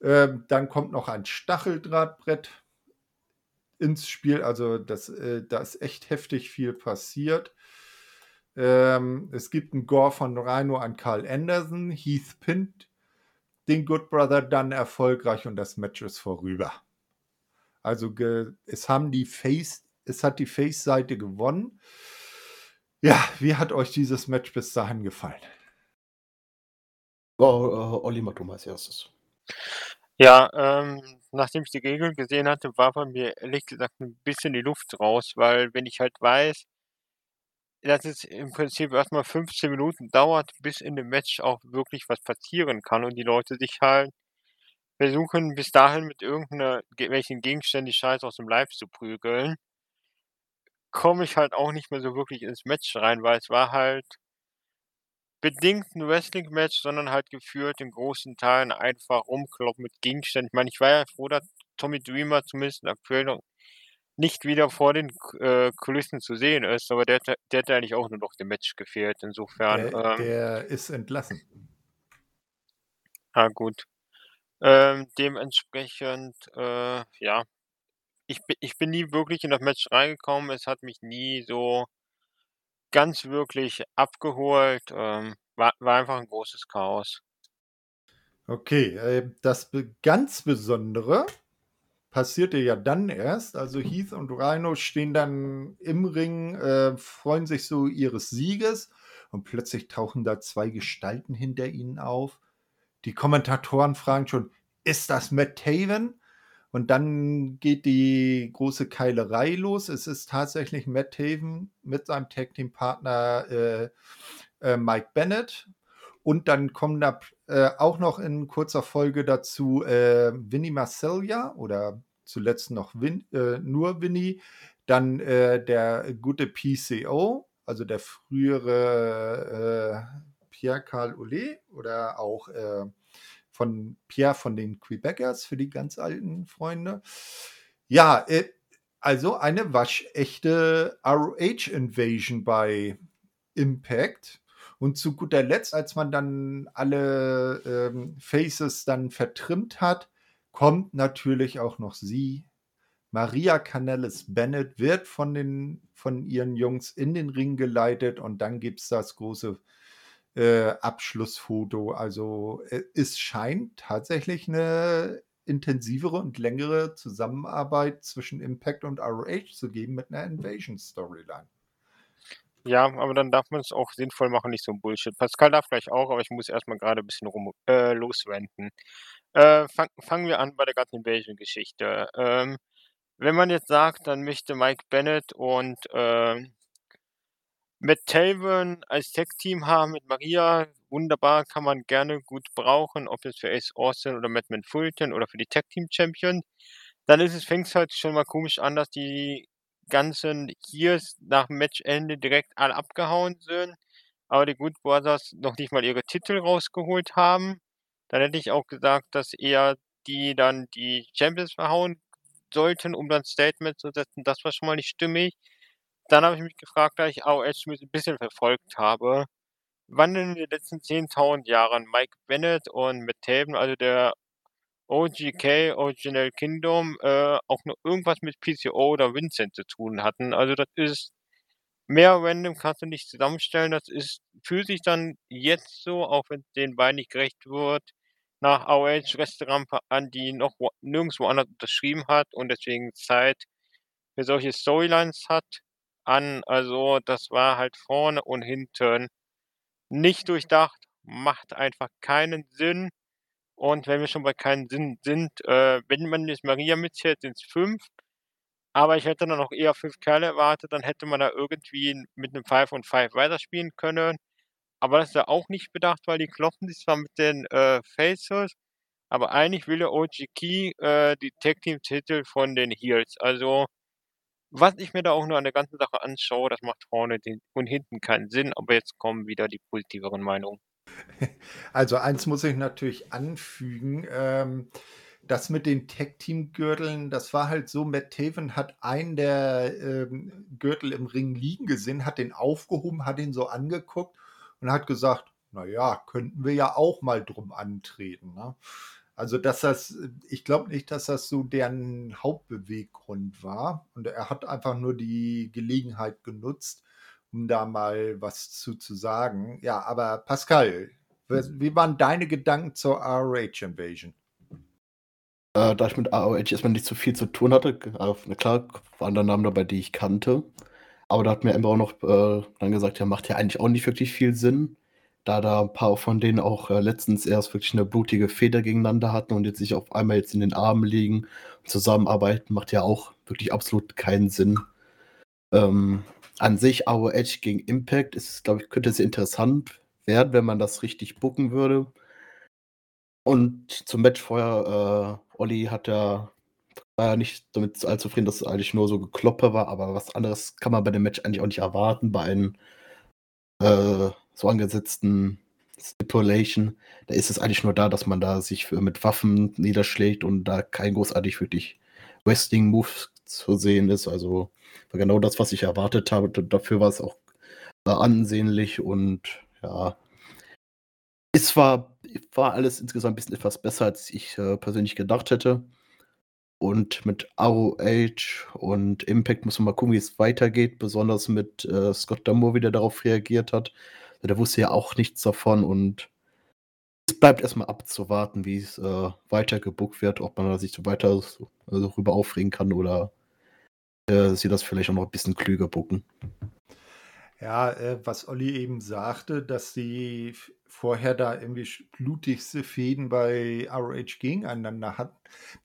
Ähm, dann kommt noch ein Stacheldrahtbrett ins Spiel. Also das, äh, da ist echt heftig viel passiert. Ähm, es gibt einen Gore von Rhino an Carl Anderson. Heath pinnt den Good Brother dann erfolgreich und das Match ist vorüber. Also es haben die Face, es hat die Face-Seite gewonnen. Ja, wie hat euch dieses Match bis dahin gefallen? Oh, uh, Olli, mach du mal als erstes. Ja, ähm, nachdem ich die Regeln gesehen hatte, war bei mir ehrlich gesagt ein bisschen die Luft raus, weil wenn ich halt weiß, dass es im Prinzip erstmal 15 Minuten dauert, bis in dem Match auch wirklich was passieren kann und die Leute sich halt versuchen, bis dahin mit irgendwelchen Gegenständen die Scheiße aus dem Live zu prügeln komme ich halt auch nicht mehr so wirklich ins Match rein, weil es war halt bedingt ein Wrestling-Match, sondern halt geführt in großen Teilen einfach rumkloppen mit Gegenständen. Ich meine, ich war ja froh, dass Tommy Dreamer zumindest aktuell noch nicht wieder vor den äh, Kulissen zu sehen ist, aber der, der hat eigentlich auch nur noch dem Match gefehlt. Insofern. Der, ähm, der ist entlassen. Ah, gut. Ähm, dementsprechend, äh, ja, ich bin ich bin nie wirklich in das Match reingekommen. Es hat mich nie so ganz wirklich abgeholt. Ähm, war war einfach ein großes Chaos. Okay, äh, das ganz Besondere passierte ja dann erst. Also Heath und Rhino stehen dann im Ring, äh, freuen sich so ihres Sieges und plötzlich tauchen da zwei Gestalten hinter ihnen auf. Die Kommentatoren fragen schon, ist das Matt Taven? Und dann geht die große Keilerei los. Es ist tatsächlich Matt Taven mit seinem Tag Team Partner äh, äh, Mike Bennett. Und dann kommen da äh, auch noch in kurzer Folge dazu äh, Vinny Marcellia oder zuletzt noch Vin, äh, nur Vinny. Dann äh, der gute PCO, also der frühere Pierre Carl Olé oder auch von Pierre von den Quebecers für die ganz alten Freunde. Ja, äh, also eine waschechte ROH-Invasion bei Impact. Und zu guter Letzt, als man dann alle ähm, Faces dann vertrimmt hat, kommt natürlich auch noch sie. Maria Canellis Bennett wird von, den, von ihren Jungs in den Ring geleitet und dann gibt es das große äh, Abschlussfoto. Also äh, es scheint tatsächlich eine intensivere und längere Zusammenarbeit zwischen Impact und ROH zu geben mit einer Invasion-Storyline. Ja, aber dann darf man es auch sinnvoll machen, nicht so ein Bullshit. Pascal darf gleich auch, aber ich muss erstmal gerade ein bisschen rum äh, loswenden. Äh, fang, fangen wir an bei der ganzen Invasion-Geschichte. Ähm, wenn man jetzt sagt, dann möchte Mike Bennett und äh, mit Taven als Tech-Team haben, mit Maria, wunderbar, kann man gerne gut brauchen, ob es für Ace Austin oder Madman Fulton oder für die Tech-Team-Champion. Dann ist es, fängt es halt schon mal komisch an, dass die ganzen Heels nach Matchende direkt alle abgehauen sind, aber die Good Brothers noch nicht mal ihre Titel rausgeholt haben. Dann hätte ich auch gesagt, dass eher die dann die Champions verhauen sollten, um dann Statement zu setzen. Das war schon mal nicht stimmig. Dann habe ich mich gefragt, da ich AOH ein bisschen verfolgt habe, wann in den letzten 10.000 Jahren Mike Bennett und Matt Taven, also der OGK, Original Kingdom, äh, auch noch irgendwas mit PCO oder Vincent zu tun hatten. Also das ist mehr random kannst du nicht zusammenstellen. Das ist, fühlt sich dann jetzt so, auch wenn den beiden nicht gerecht wird, nach AOH Restaurant an, die noch wo, nirgendwo anders unterschrieben hat und deswegen Zeit für solche Storylines hat an. Also das war halt vorne und hinten nicht durchdacht, macht einfach keinen Sinn. Und wenn wir schon bei keinen Sinn sind, äh, wenn man jetzt Maria mitzählt, sind es fünf. Aber ich hätte dann noch eher fünf Kerle erwartet, dann hätte man da irgendwie mit einem Five und Five weiterspielen können. aber das ist ja auch nicht bedacht, weil die kloppen sich zwar mit den äh, Faces, aber eigentlich will der OG Key äh, die Tag Team Titel von den Heels. Also, was ich mir da auch nur an der ganzen Sache anschaue, das macht vorne und hinten keinen Sinn, aber jetzt kommen wieder die positiveren Meinungen. Also eins muss ich natürlich anfügen. Ähm, das mit den Tag-Team-Gürteln, das war halt so, Matt Taven hat einen der ähm, Gürtel im Ring liegen gesehen, hat den aufgehoben, hat ihn so angeguckt und hat gesagt, naja, könnten wir ja auch mal drum antreten. Ne? Also, dass das, ich glaube nicht, dass das so deren Hauptbeweggrund war. Und er hat einfach nur die Gelegenheit genutzt, um da mal was zu, zu sagen. Ja, aber Pascal, wie waren deine Gedanken zur ROH Invasion? Äh, da ich mit ROH erstmal nicht so viel zu tun hatte, äh, klar, waren da Namen dabei, die ich kannte. Aber da hat mir Ember auch noch äh, dann gesagt, ja, macht ja eigentlich auch nicht wirklich viel Sinn da da ein paar von denen auch äh, letztens erst wirklich eine blutige Feder gegeneinander hatten und jetzt sich auf einmal jetzt in den Armen liegen und zusammenarbeiten, macht ja auch wirklich absolut keinen Sinn. Ähm, an sich Edge gegen Impact ist, glaube ich, könnte sehr interessant werden, wenn man das richtig bucken würde. Und zum Match vorher, äh, Olli hat ja war ja nicht damit allzu zufrieden, dass es eigentlich nur so Gekloppe war, aber was anderes kann man bei dem Match eigentlich auch nicht erwarten, bei einem äh, so angesetzten Stipulation, da ist es eigentlich nur da, dass man da sich mit Waffen niederschlägt und da kein großartig wirklich Wrestling-Move zu sehen ist. Also genau das, was ich erwartet habe. Dafür war es auch ansehnlich und ja. Es war, war alles insgesamt ein bisschen etwas besser, als ich äh, persönlich gedacht hätte. Und mit ROH und Impact muss man mal gucken, wie es weitergeht, besonders mit äh, Scott Damore, wie der darauf reagiert hat. Der wusste ja auch nichts davon und es bleibt erstmal abzuwarten, wie es äh, weiter gebuckt wird, ob man sich so weiter so, also darüber aufregen kann oder äh, sie das vielleicht auch noch ein bisschen klüger bucken. Ja, äh, was Olli eben sagte, dass sie vorher da irgendwie blutigste Fäden bei ROH gegeneinander hatten.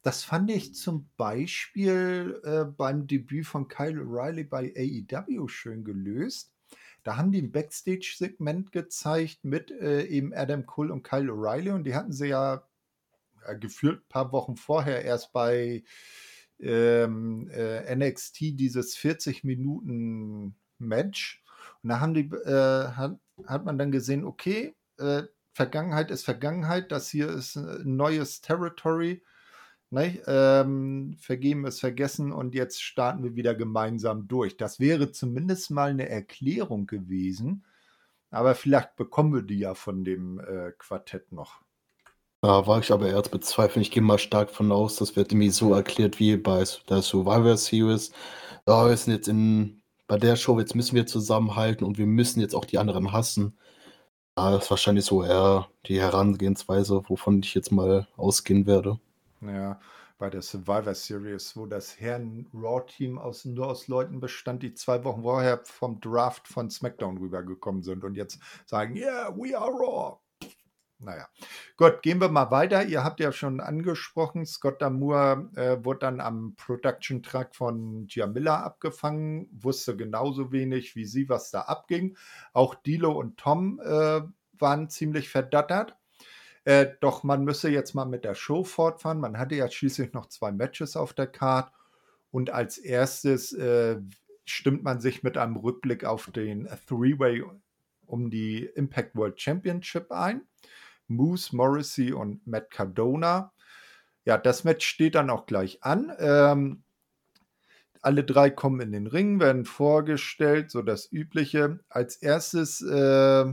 Das fand ich zum Beispiel äh, beim Debüt von Kyle O'Reilly bei AEW schön gelöst. Da haben die ein Backstage-Segment gezeigt mit äh, eben Adam Cole und Kyle O'Reilly und die hatten sie ja, ja gefühlt ein paar Wochen vorher erst bei ähm, äh, NXT dieses 40 Minuten Match. Und da haben die, äh, hat, hat man dann gesehen, okay, äh, Vergangenheit ist Vergangenheit, das hier ist ein neues Territory. Ne? Ähm, vergeben ist vergessen und jetzt starten wir wieder gemeinsam durch. Das wäre zumindest mal eine Erklärung gewesen. Aber vielleicht bekommen wir die ja von dem äh, Quartett noch. Da war ich aber eher zu bezweifeln. Ich gehe mal stark von aus, das wird nämlich so erklärt wie bei der Survivor Series. Ja, wir sind jetzt in, bei der Show, jetzt müssen wir zusammenhalten und wir müssen jetzt auch die anderen hassen. Das ist wahrscheinlich so eher die Herangehensweise, wovon ich jetzt mal ausgehen werde. Ja, bei der Survivor Series, wo das Herren Raw-Team aus, nur aus Leuten bestand, die zwei Wochen vorher vom Draft von SmackDown rübergekommen sind und jetzt sagen, yeah, we are Raw. Naja, gut, gehen wir mal weiter. Ihr habt ja schon angesprochen, Scott Damour äh, wurde dann am Production-Track von Giamilla abgefangen, wusste genauso wenig wie sie, was da abging. Auch Dilo und Tom äh, waren ziemlich verdattert. Äh, doch man müsse jetzt mal mit der Show fortfahren. Man hatte ja schließlich noch zwei Matches auf der Card. Und als erstes äh, stimmt man sich mit einem Rückblick auf den Three-Way um die Impact World Championship ein. Moose, Morrissey und Matt Cardona. Ja, das Match steht dann auch gleich an. Ähm, alle drei kommen in den Ring, werden vorgestellt, so das Übliche. Als erstes äh,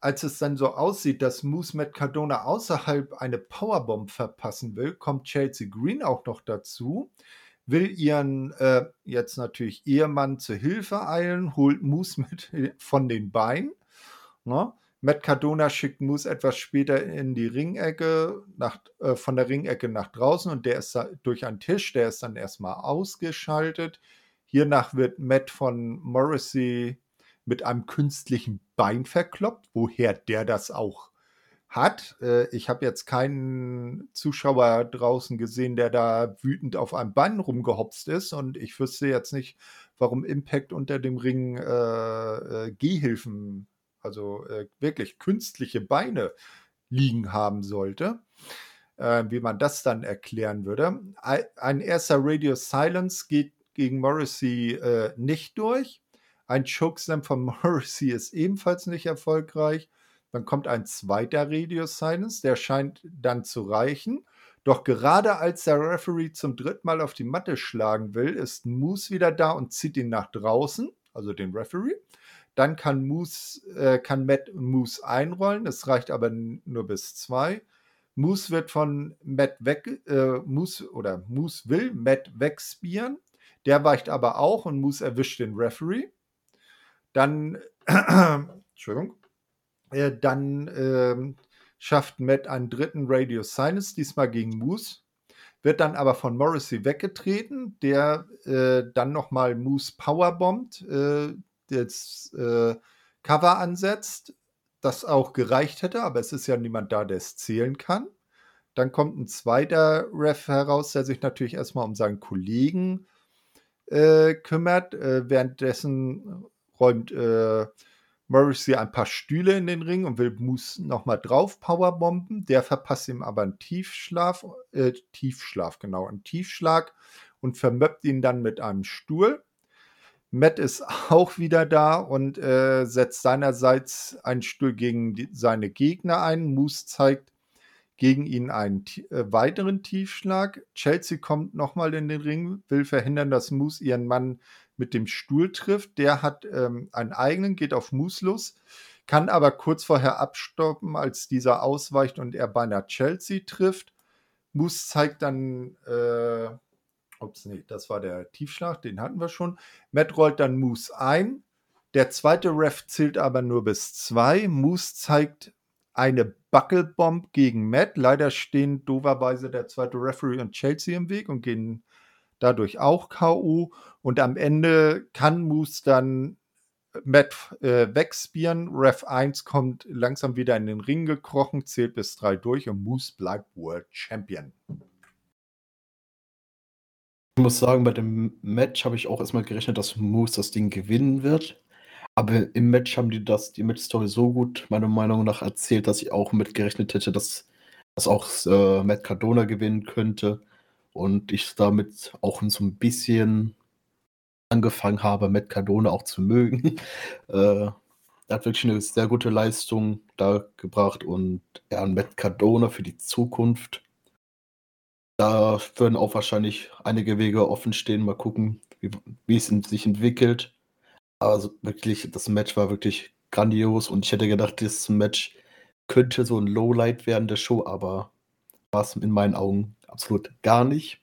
als es dann so aussieht, dass Moose Matt Cardona außerhalb eine Powerbomb verpassen will, kommt Chelsea Green auch noch dazu, will ihren äh, jetzt natürlich Ehemann zur Hilfe eilen, holt Moose mit von den Beinen. Ne? Matt Cardona schickt Moose etwas später in die Ringecke, nach, äh, von der Ringecke nach draußen und der ist durch einen Tisch, der ist dann erstmal ausgeschaltet. Hiernach wird Matt von Morrissey mit einem künstlichen Bein verkloppt, woher der das auch hat. Äh, ich habe jetzt keinen Zuschauer draußen gesehen, der da wütend auf einem Bein rumgehopst ist und ich wüsste jetzt nicht, warum Impact unter dem Ring äh, äh, Gehhilfen also äh, wirklich künstliche Beine liegen haben sollte. Äh, wie man das dann erklären würde. Ein erster Radio Silence geht gegen Morrissey äh, nicht durch. Ein Chokeslam von Morrissey ist ebenfalls nicht erfolgreich. Dann kommt ein zweiter Radio Silence, der scheint dann zu reichen. Doch gerade als der Referee zum dritten Mal auf die Matte schlagen will, ist Moose wieder da und zieht ihn nach draußen, also den Referee. Dann kann, Moose, äh, kann Matt Moose einrollen, es reicht aber nur bis zwei. Moose wird von Matt weg, äh, Moose oder Moose will Matt wegspieren. Der weicht aber auch und Moose erwischt den Referee. Dann, Entschuldigung, äh, dann äh, schafft Matt einen dritten Radio Sinus, diesmal gegen Moose. Wird dann aber von Morrissey weggetreten, der äh, dann nochmal Moose powerbombt, äh, das äh, Cover ansetzt das auch gereicht hätte, aber es ist ja niemand da, der es zählen kann. Dann kommt ein zweiter Ref heraus, der sich natürlich erstmal um seinen Kollegen äh, kümmert. Äh, währenddessen räumt äh, Morrissey ein paar Stühle in den Ring und will Moose nochmal drauf powerbomben. Der verpasst ihm aber einen Tiefschlaf, äh, Tiefschlaf, genau, einen Tiefschlag und vermöppt ihn dann mit einem Stuhl. Matt ist auch wieder da und äh, setzt seinerseits einen Stuhl gegen die, seine Gegner ein. Moose zeigt gegen ihn einen äh, weiteren Tiefschlag. Chelsea kommt nochmal in den Ring, will verhindern, dass Moose ihren Mann mit dem Stuhl trifft. Der hat ähm, einen eigenen, geht auf Moose los, kann aber kurz vorher abstoppen, als dieser ausweicht und er beinahe Chelsea trifft. Moose zeigt dann äh, Ups, nee, das war der Tiefschlag, den hatten wir schon. Matt rollt dann Moose ein. Der zweite Ref zählt aber nur bis zwei. Moose zeigt eine Buckelbomb gegen Matt. Leider stehen doverweise der zweite Referee und Chelsea im Weg und gehen dadurch auch K.O. Und am Ende kann Moose dann Matt äh, wegspieren. Ref 1 kommt langsam wieder in den Ring gekrochen, zählt bis drei durch und Moose bleibt World Champion. Ich muss sagen, bei dem Match habe ich auch erstmal gerechnet, dass Moose das Ding gewinnen wird. Aber im Match haben die das, die Match-Story so gut, meiner Meinung nach, erzählt, dass ich auch mitgerechnet hätte, dass, dass auch äh, Matt Cardona gewinnen könnte. Und ich damit auch so ein bisschen angefangen habe, Matt Cardona auch zu mögen. äh, er hat wirklich eine sehr gute Leistung da gebracht und ja, Matt Cardona für die Zukunft da würden auch wahrscheinlich einige Wege offen stehen. Mal gucken, wie, wie es sich entwickelt. Also wirklich, das Match war wirklich grandios und ich hätte gedacht, dieses Match könnte so ein Lowlight werden der Show, aber war es in meinen Augen absolut gar nicht.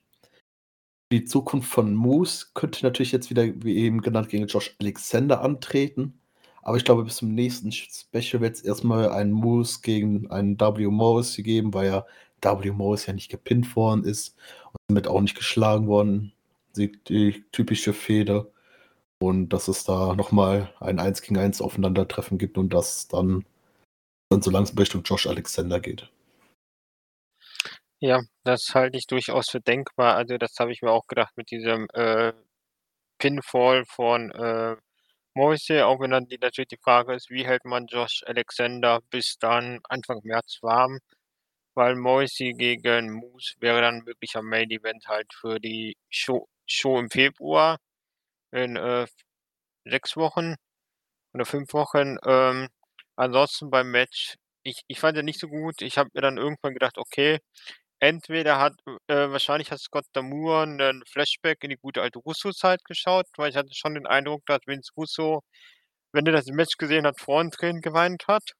Die Zukunft von Moose könnte natürlich jetzt wieder, wie eben genannt, gegen Josh Alexander antreten. Aber ich glaube, bis zum nächsten Special wird es erstmal einen Moose gegen einen W. Morris geben, weil ja W. Morris ja nicht gepinnt worden ist und damit auch nicht geschlagen worden. Die typische Feder. Und dass es da nochmal ein 1 gegen 1 Aufeinandertreffen gibt und das dann, dann so langsam Richtung Josh Alexander geht. Ja, das halte ich durchaus für denkbar. Also das habe ich mir auch gedacht mit diesem äh, Pinfall von äh, Morrissey, auch wenn dann die, natürlich die Frage ist, wie hält man Josh Alexander bis dann Anfang März warm? weil Morrissey gegen Moose wäre dann möglicher Main Event halt für die Show, Show im Februar in äh, sechs Wochen oder fünf Wochen. Ähm, ansonsten beim Match, ich, ich fand ja nicht so gut. Ich habe mir dann irgendwann gedacht, okay, entweder hat, äh, wahrscheinlich hat Scott Damour einen Flashback in die gute alte Russo-Zeit geschaut, weil ich hatte schon den Eindruck, dass Vince Russo, wenn er das Match gesehen hat, Frauentränen geweint hat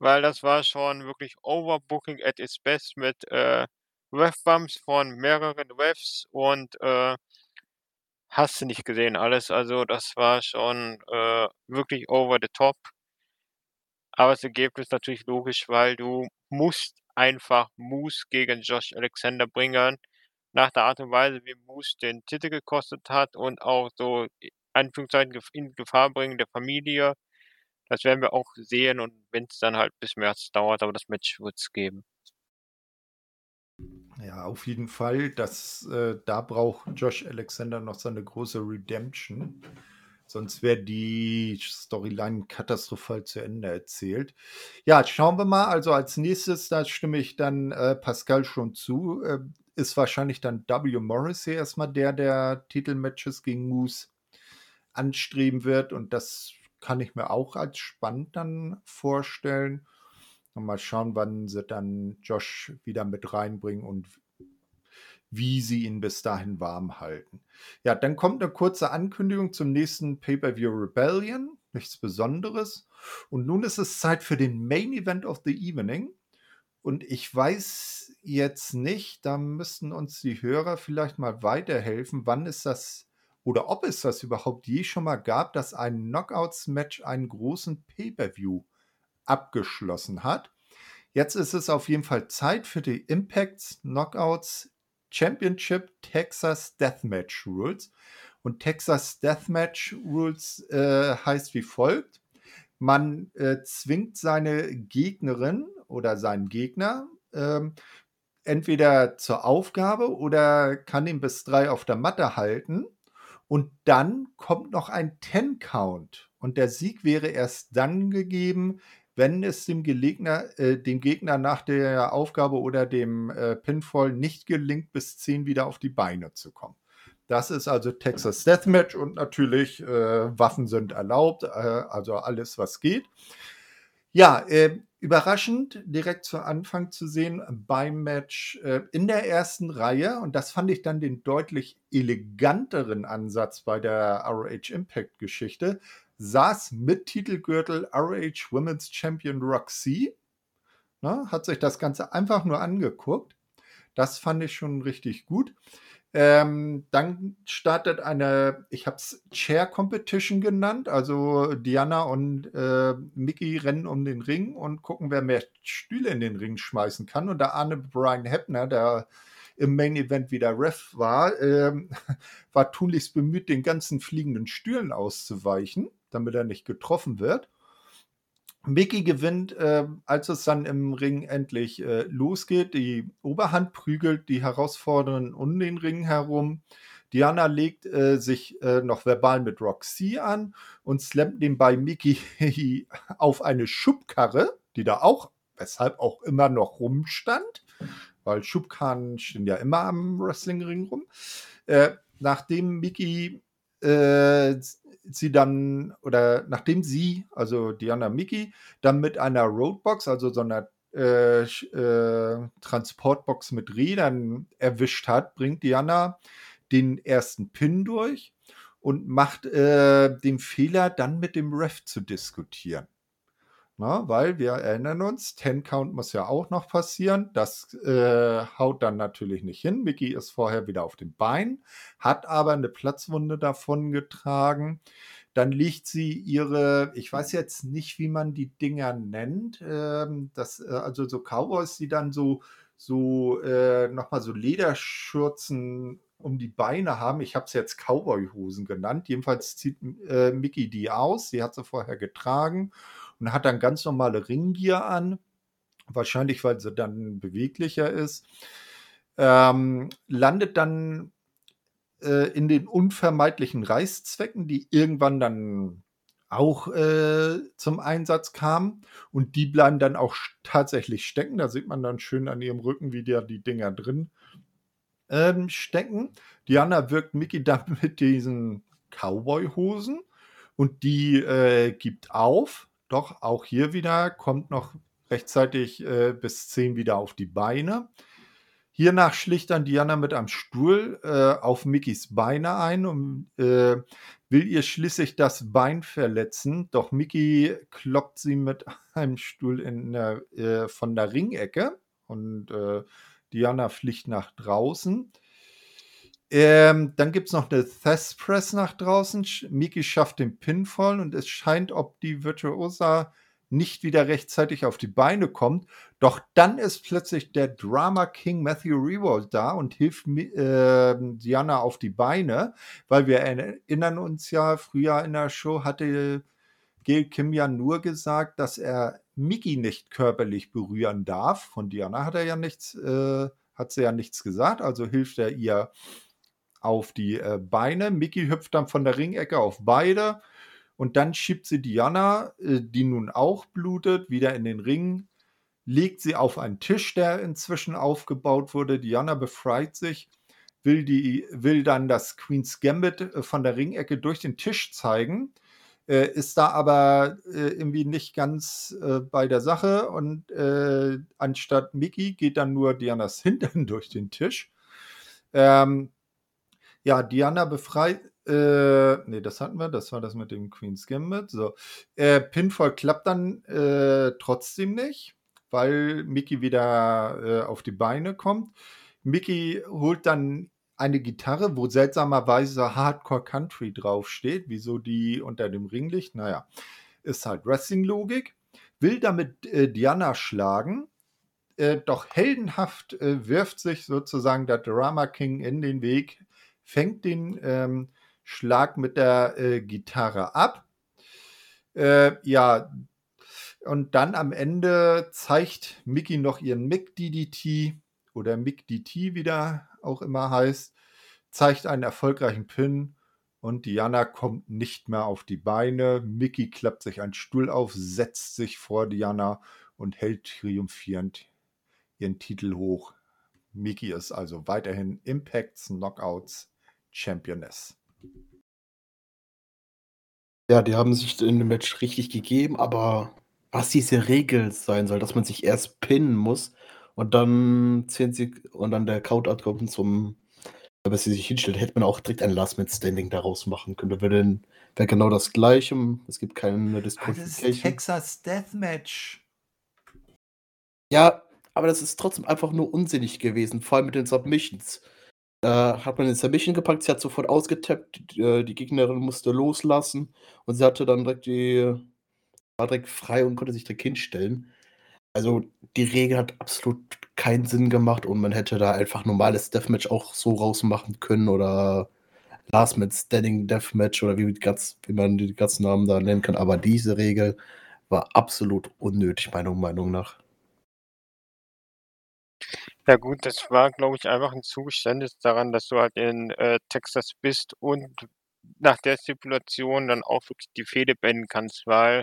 weil das war schon wirklich Overbooking at its best mit äh, Ref-Bumps von mehreren Refs und äh, hast du nicht gesehen alles. Also das war schon äh, wirklich over the top. Aber das Ergebnis natürlich logisch, weil du musst einfach Moose gegen Josh Alexander bringen. Nach der Art und Weise, wie Moose den Titel gekostet hat und auch so Anführungszeichen in Gefahr bringen der Familie das werden wir auch sehen und wenn es dann halt bis März dauert, aber das Match wird es geben. Ja, auf jeden Fall. Das, äh, da braucht Josh Alexander noch seine große Redemption. Sonst wäre die Storyline katastrophal zu Ende erzählt. Ja, schauen wir mal. Also als nächstes, da stimme ich dann äh, Pascal schon zu, äh, ist wahrscheinlich dann W. Morrissey erstmal der, der Titelmatches gegen Moose anstreben wird. Und das kann ich mir auch als spannend dann vorstellen. Und mal schauen, wann sie dann Josh wieder mit reinbringen und wie sie ihn bis dahin warm halten. Ja, dann kommt eine kurze Ankündigung zum nächsten Pay-Per-View Rebellion. Nichts Besonderes. Und nun ist es Zeit für den Main Event of the Evening. Und ich weiß jetzt nicht, da müssten uns die Hörer vielleicht mal weiterhelfen, wann ist das oder ob es das überhaupt je schon mal gab, dass ein Knockouts-Match einen großen Pay-per-View abgeschlossen hat. Jetzt ist es auf jeden Fall Zeit für die Impacts Knockouts Championship Texas Deathmatch Rules. Und Texas Deathmatch Rules äh, heißt wie folgt. Man äh, zwingt seine Gegnerin oder seinen Gegner ähm, entweder zur Aufgabe oder kann ihn bis drei auf der Matte halten. Und dann kommt noch ein Ten-Count. Und der Sieg wäre erst dann gegeben, wenn es dem Gegner, äh, dem Gegner nach der Aufgabe oder dem äh, Pinfall nicht gelingt, bis 10 wieder auf die Beine zu kommen. Das ist also Texas Deathmatch und natürlich äh, Waffen sind erlaubt, äh, also alles, was geht. Ja, äh, überraschend direkt zu Anfang zu sehen beim Match äh, in der ersten Reihe und das fand ich dann den deutlich eleganteren Ansatz bei der ROH Impact Geschichte saß mit Titelgürtel ROH Women's Champion Roxy, ne, hat sich das Ganze einfach nur angeguckt. Das fand ich schon richtig gut. Ähm, dann startet eine, ich habe es Chair Competition genannt. Also Diana und äh, Mickey rennen um den Ring und gucken, wer mehr Stühle in den Ring schmeißen kann. Und da Arne Brian Heppner, der im Main Event wieder Ref war, äh, war tunlichst bemüht, den ganzen fliegenden Stühlen auszuweichen damit er nicht getroffen wird. Mickey gewinnt, äh, als es dann im Ring endlich äh, losgeht. Die Oberhand prügelt die Herausfordernden um den Ring herum. Diana legt äh, sich äh, noch verbal mit Roxy an und slammt nebenbei Mickey auf eine Schubkarre, die da auch, weshalb auch immer noch rumstand, weil Schubkarren stehen ja immer am Wrestlingring rum. Äh, nachdem Mickey äh, sie dann, oder nachdem sie, also Diana Mickey, dann mit einer Roadbox, also so einer äh, äh, Transportbox mit Rädern erwischt hat, bringt Diana den ersten Pin durch und macht äh, den Fehler, dann mit dem Ref zu diskutieren. Na, weil wir erinnern uns, Ten Count muss ja auch noch passieren. Das äh, haut dann natürlich nicht hin. Mickey ist vorher wieder auf dem Bein, hat aber eine Platzwunde davon getragen. Dann liegt sie ihre, ich weiß jetzt nicht, wie man die Dinger nennt, ähm, das, äh, also so Cowboys, die dann so, so äh, nochmal so Lederschürzen um die Beine haben. Ich habe es jetzt Cowboy-Hosen genannt. Jedenfalls zieht äh, Mickey die aus. Sie hat sie vorher getragen und hat dann ganz normale Ringgier an. Wahrscheinlich, weil sie dann beweglicher ist. Ähm, landet dann äh, in den unvermeidlichen Reißzwecken, die irgendwann dann auch äh, zum Einsatz kamen. Und die bleiben dann auch tatsächlich stecken. Da sieht man dann schön an ihrem Rücken, wie da die Dinger drin ähm, stecken. Diana wirkt Mickey dann mit diesen Cowboy-Hosen und die äh, gibt auf. Doch auch hier wieder kommt noch rechtzeitig äh, bis 10 wieder auf die Beine. Hiernach schlicht dann Diana mit einem Stuhl äh, auf Mickys Beine ein und äh, will ihr schließlich das Bein verletzen. Doch Mickey kloppt sie mit einem Stuhl der, äh, von der Ringecke und äh, Diana fliegt nach draußen. Ähm, dann gibt es noch eine Thess Press nach draußen. Miki schafft den Pinfall und es scheint, ob die Virtuosa nicht wieder rechtzeitig auf die Beine kommt. Doch dann ist plötzlich der Drama King Matthew Revolt da und hilft äh, Diana auf die Beine, weil wir erinnern uns ja, früher in der Show hatte Gail Kim ja nur gesagt, dass er Mickey nicht körperlich berühren darf. Von Diana hat er ja nichts, äh, hat sie ja nichts gesagt, also hilft er ihr auf die äh, Beine. Mickey hüpft dann von der Ringecke auf beide und dann schiebt sie Diana, äh, die nun auch blutet, wieder in den Ring, legt sie auf einen Tisch, der inzwischen aufgebaut wurde. Diana befreit sich, will, die, will dann das Queen's Gambit äh, von der Ringecke durch den Tisch zeigen. Ist da aber irgendwie nicht ganz bei der Sache und anstatt Mickey geht dann nur Dianas Hintern durch den Tisch. Ähm, ja, Diana befreit. Äh, nee, das hatten wir. Das war das mit dem Queen's Gambit. So. Äh, Pinfall klappt dann äh, trotzdem nicht, weil Mickey wieder äh, auf die Beine kommt. Mickey holt dann eine Gitarre, wo seltsamerweise Hardcore Country draufsteht. Wieso die unter dem Ring liegt? Naja, ist halt Wrestling-Logik. Will damit äh, Diana schlagen. Äh, doch heldenhaft äh, wirft sich sozusagen der Drama King in den Weg, fängt den ähm, Schlag mit der äh, Gitarre ab. Äh, ja, und dann am Ende zeigt Mickey noch ihren Mick DDT oder Mick DT, wie der auch immer heißt, zeigt einen erfolgreichen Pin und Diana kommt nicht mehr auf die Beine. Mickey klappt sich einen Stuhl auf, setzt sich vor Diana und hält triumphierend ihren Titel hoch. Mickey ist also weiterhin Impacts Knockouts Championess. Ja, die haben sich in dem Match richtig gegeben, aber was diese Regel sein soll, dass man sich erst pinnen muss und dann 10 Sek und dann der Countout kommt zum, aber sie sich hinstellt, hätte man auch direkt ein Last Man Standing daraus machen können. Da wäre wär genau das Gleiche. Es gibt keine Disqualification. Ah, das ist Texas Deathmatch. Ja, aber das ist trotzdem einfach nur unsinnig gewesen, vor allem mit den Submissions. Da hat man den Submission gepackt, sie hat sofort ausgetappt, die, äh, die Gegnerin musste loslassen und sie hatte dann direkt die, war direkt frei und konnte sich direkt hinstellen. Also die Regel hat absolut keinen Sinn gemacht und man hätte da einfach normales Deathmatch auch so rausmachen können oder Last Man Standing Deathmatch oder wie, ganz, wie man die ganzen Namen da nennen kann. Aber diese Regel war absolut unnötig, meiner Meinung nach. Ja gut, das war, glaube ich, einfach ein Zugeständnis daran, dass du halt in äh, Texas bist und nach der Stipulation dann auch wirklich die Fehde beenden kannst, weil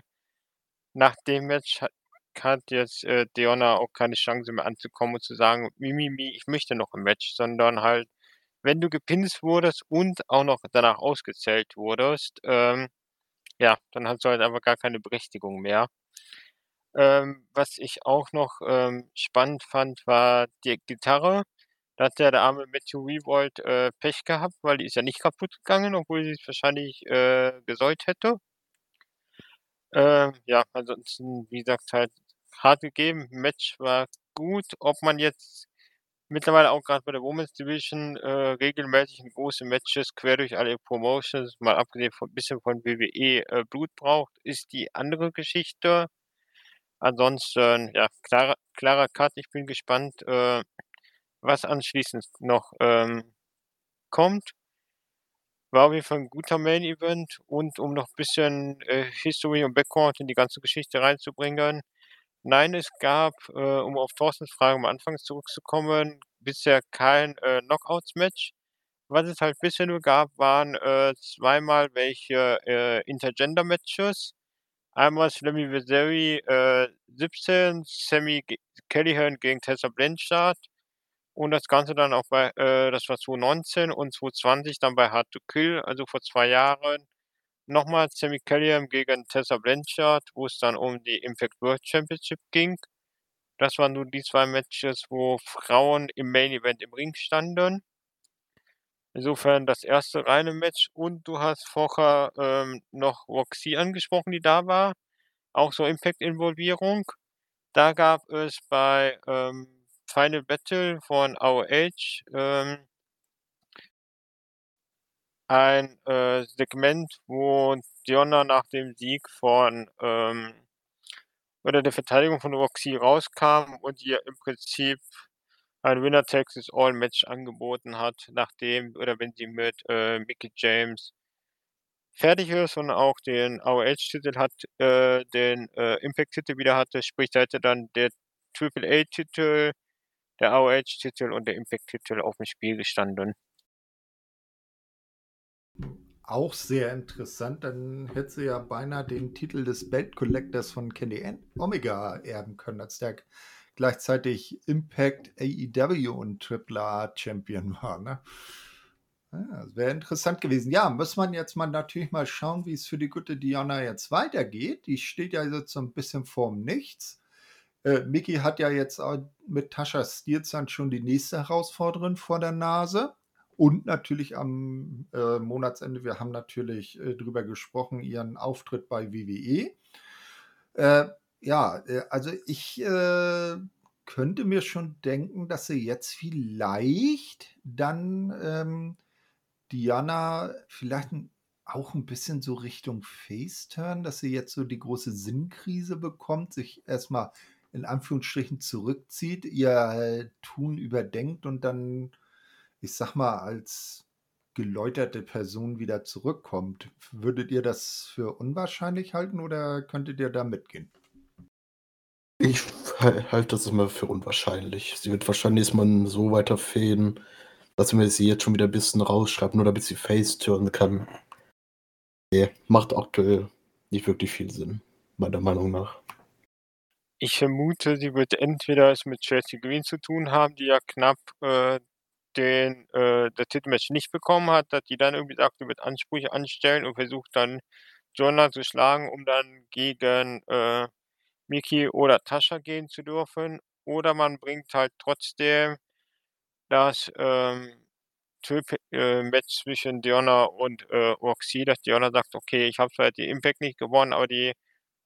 nach dem Match hat, jetzt äh, Deonna auch keine Chance mehr anzukommen und zu sagen, Mimimi, ich möchte noch ein Match, sondern halt, wenn du gepinnt wurdest und auch noch danach ausgezählt wurdest, ähm, ja, dann hast du halt einfach gar keine Berechtigung mehr. Ähm, was ich auch noch ähm, spannend fand, war die Gitarre. Da hat ja der arme Matthew Revolt äh, Pech gehabt, weil die ist ja nicht kaputt gegangen, obwohl sie es wahrscheinlich äh, gesäut hätte. Ähm, ja, ansonsten, wie gesagt, halt hart gegeben. Match war gut. Ob man jetzt mittlerweile auch gerade bei der Women's Division äh, regelmäßig große Matches quer durch alle Promotions, mal abgesehen von bisschen von WWE, äh, Blut braucht, ist die andere Geschichte. Ansonsten, ja, klarer, klarer Cut. Ich bin gespannt, äh, was anschließend noch ähm, kommt. War auf jeden Fall ein guter Main Event und um noch ein bisschen äh, History und Background in die ganze Geschichte reinzubringen. Nein, es gab, äh, um auf Thorstens Frage am Anfang zurückzukommen, bisher kein äh, Knockouts-Match. Was es halt bisher nur gab, waren äh, zweimal welche äh, Intergender-Matches. Einmal Slammy Viseri äh, 17, Sammy G gegen Tessa Blanchard und das Ganze dann auch bei, äh, das war 2019 und 2020 dann bei Hard to Kill, also vor zwei Jahren. Nochmal Sammy Callahan gegen Tessa Blanchard, wo es dann um die Impact World Championship ging. Das waren nur die zwei Matches, wo Frauen im Main Event im Ring standen. Insofern das erste reine Match und du hast vorher ähm, noch Roxy angesprochen, die da war. Auch so Impact-Involvierung. Da gab es bei ähm, Final Battle von AOH ähm, ein äh, Segment, wo Diona nach dem Sieg von ähm, oder der Verteidigung von Roxy rauskam und ihr im Prinzip ein Winner Texas All Match angeboten hat, nachdem oder wenn sie mit äh, Mickey James fertig ist und auch den AOH-Titel hat, äh, den äh, Impact-Titel wieder hatte, sprich da hätte dann der Triple A-Titel, der AOH-Titel und der Impact-Titel auf dem Spiel gestanden. Auch sehr interessant, dann hätte sie ja beinahe den Titel des Belt Collectors von Kenny Omega erben können, als der gleichzeitig Impact, AEW und AAA Champion war. Ne? Ja, Wäre interessant gewesen. Ja, muss man jetzt mal natürlich mal schauen, wie es für die gute Diana jetzt weitergeht. Die steht ja jetzt so ein bisschen vorm Nichts. Äh, Mickey hat ja jetzt mit Tascha Stierzand schon die nächste Herausforderin vor der Nase. Und natürlich am äh, Monatsende, wir haben natürlich äh, drüber gesprochen, ihren Auftritt bei WWE. Äh, ja, äh, also ich äh, könnte mir schon denken, dass sie jetzt vielleicht dann ähm, Diana vielleicht auch ein bisschen so Richtung Face-Turn, dass sie jetzt so die große Sinnkrise bekommt, sich erstmal in Anführungsstrichen zurückzieht, ihr Tun überdenkt und dann, ich sag mal, als geläuterte Person wieder zurückkommt. Würdet ihr das für unwahrscheinlich halten oder könntet ihr da mitgehen? Ich halte das immer für unwahrscheinlich. Sie wird wahrscheinlich erstmal so weiterfäden, dass wir sie jetzt schon wieder ein bisschen rausschreiben, nur damit sie Face turnen kann. Nee, macht aktuell nicht wirklich viel Sinn, meiner Meinung nach. Ich vermute, sie wird entweder es mit Chelsea Green zu tun haben, die ja knapp äh, den äh, das Titelmatch nicht bekommen hat, dass die dann irgendwie sagt, sie wird Ansprüche anstellen und versucht dann Jonah zu schlagen, um dann gegen äh, Miki oder Tascha gehen zu dürfen. Oder man bringt halt trotzdem das ähm, äh, Match zwischen Diona und äh, Roxy, dass Diona sagt, okay, ich habe zwar die Impact nicht gewonnen, aber die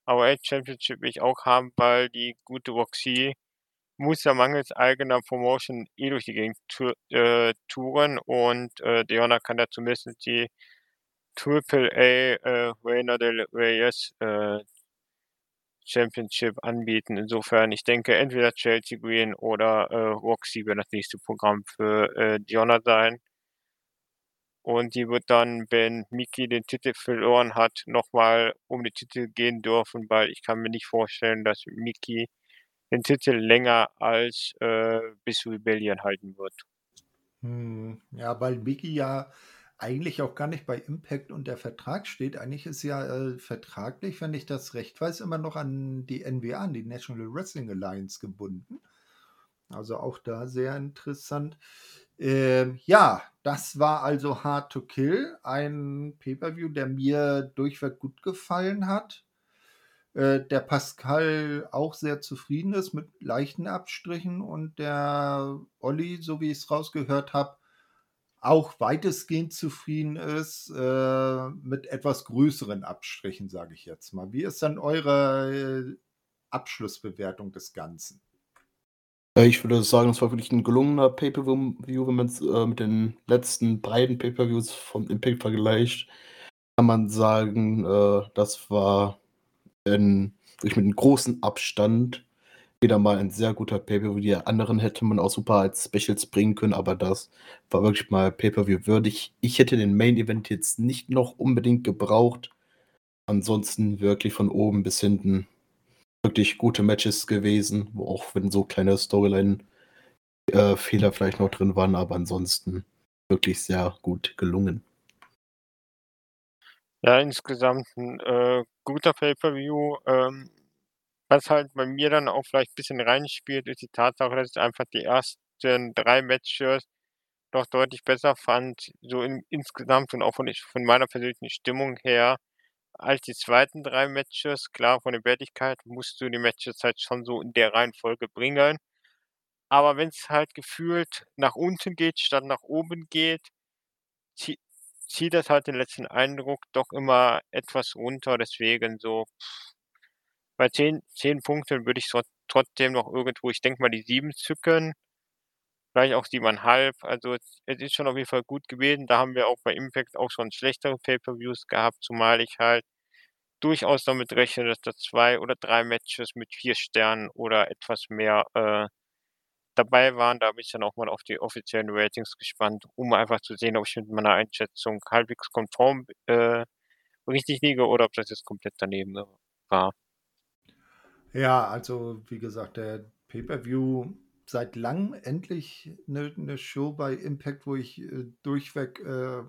AOL Championship will ich auch haben, weil die gute Roxy muss ja mangels eigener Promotion eh durch die Gegend äh, touren und äh, Diona kann da zumindest die Triple A äh, Reina del Reyes äh, Championship anbieten. Insofern, ich denke, entweder Chelsea Green oder äh, Roxy wird das nächste Programm für äh, Diona sein. Und die wird dann, wenn Miki den Titel verloren hat, nochmal um den Titel gehen dürfen, weil ich kann mir nicht vorstellen, dass Miki den Titel länger als äh, bis Rebellion halten wird. Hm, ja, weil Miki ja eigentlich auch gar nicht bei Impact unter Vertrag steht. Eigentlich ist ja äh, vertraglich, wenn ich das recht weiß, immer noch an die NWA, an die National Wrestling Alliance gebunden. Also auch da sehr interessant. Ähm, ja, das war also Hard to Kill, ein Pay-per-view, der mir durchweg gut gefallen hat. Äh, der Pascal auch sehr zufrieden ist mit leichten Abstrichen und der Olli, so wie ich es rausgehört habe, auch weitestgehend zufrieden ist äh, mit etwas größeren Abstrichen, sage ich jetzt mal. Wie ist dann eure äh, Abschlussbewertung des Ganzen? Ich würde sagen, es war wirklich ein gelungener Pay-Per-View, wenn man es äh, mit den letzten beiden Pay-Per-Views vom Impact vergleicht. Kann man sagen, äh, das war ein, wirklich mit einem großen Abstand wieder mal ein sehr guter Pay-Per-View. Die anderen hätte man auch super als Specials bringen können, aber das war wirklich mal Pay-Per-View würdig. Ich hätte den Main-Event jetzt nicht noch unbedingt gebraucht. Ansonsten wirklich von oben bis hinten wirklich gute Matches gewesen, auch wenn so kleine Storyline-Fehler äh, vielleicht noch drin waren, aber ansonsten wirklich sehr gut gelungen. Ja, insgesamt ein äh, guter Pay-Per-View. Ähm, was halt bei mir dann auch vielleicht ein bisschen reinspielt, ist die Tatsache, dass ich einfach die ersten drei Matches doch deutlich besser fand, so in, insgesamt und auch von, von meiner persönlichen Stimmung her, als die zweiten drei Matches. Klar, von der Wertigkeit musst du die Matches halt schon so in der Reihenfolge bringen. Aber wenn es halt gefühlt nach unten geht, statt nach oben geht, zieht zieh das halt den letzten Eindruck doch immer etwas runter. Deswegen so bei 10, 10 Punkten würde ich trotzdem noch irgendwo, ich denke mal, die 7 zücken. Vielleicht auch 7,5. Also es ist schon auf jeden Fall gut gewesen. Da haben wir auch bei Impact auch schon schlechtere Pay-Per-Views gehabt, zumal ich halt durchaus damit rechne, dass da zwei oder drei Matches mit vier Sternen oder etwas mehr äh, dabei waren. Da bin ich dann auch mal auf die offiziellen Ratings gespannt, um einfach zu sehen, ob ich mit meiner Einschätzung halbwegs konform äh, richtig liege oder ob das jetzt komplett daneben war. Ja, also wie gesagt, der Pay-per-View seit langem endlich eine, eine Show bei Impact, wo ich äh, durchweg äh,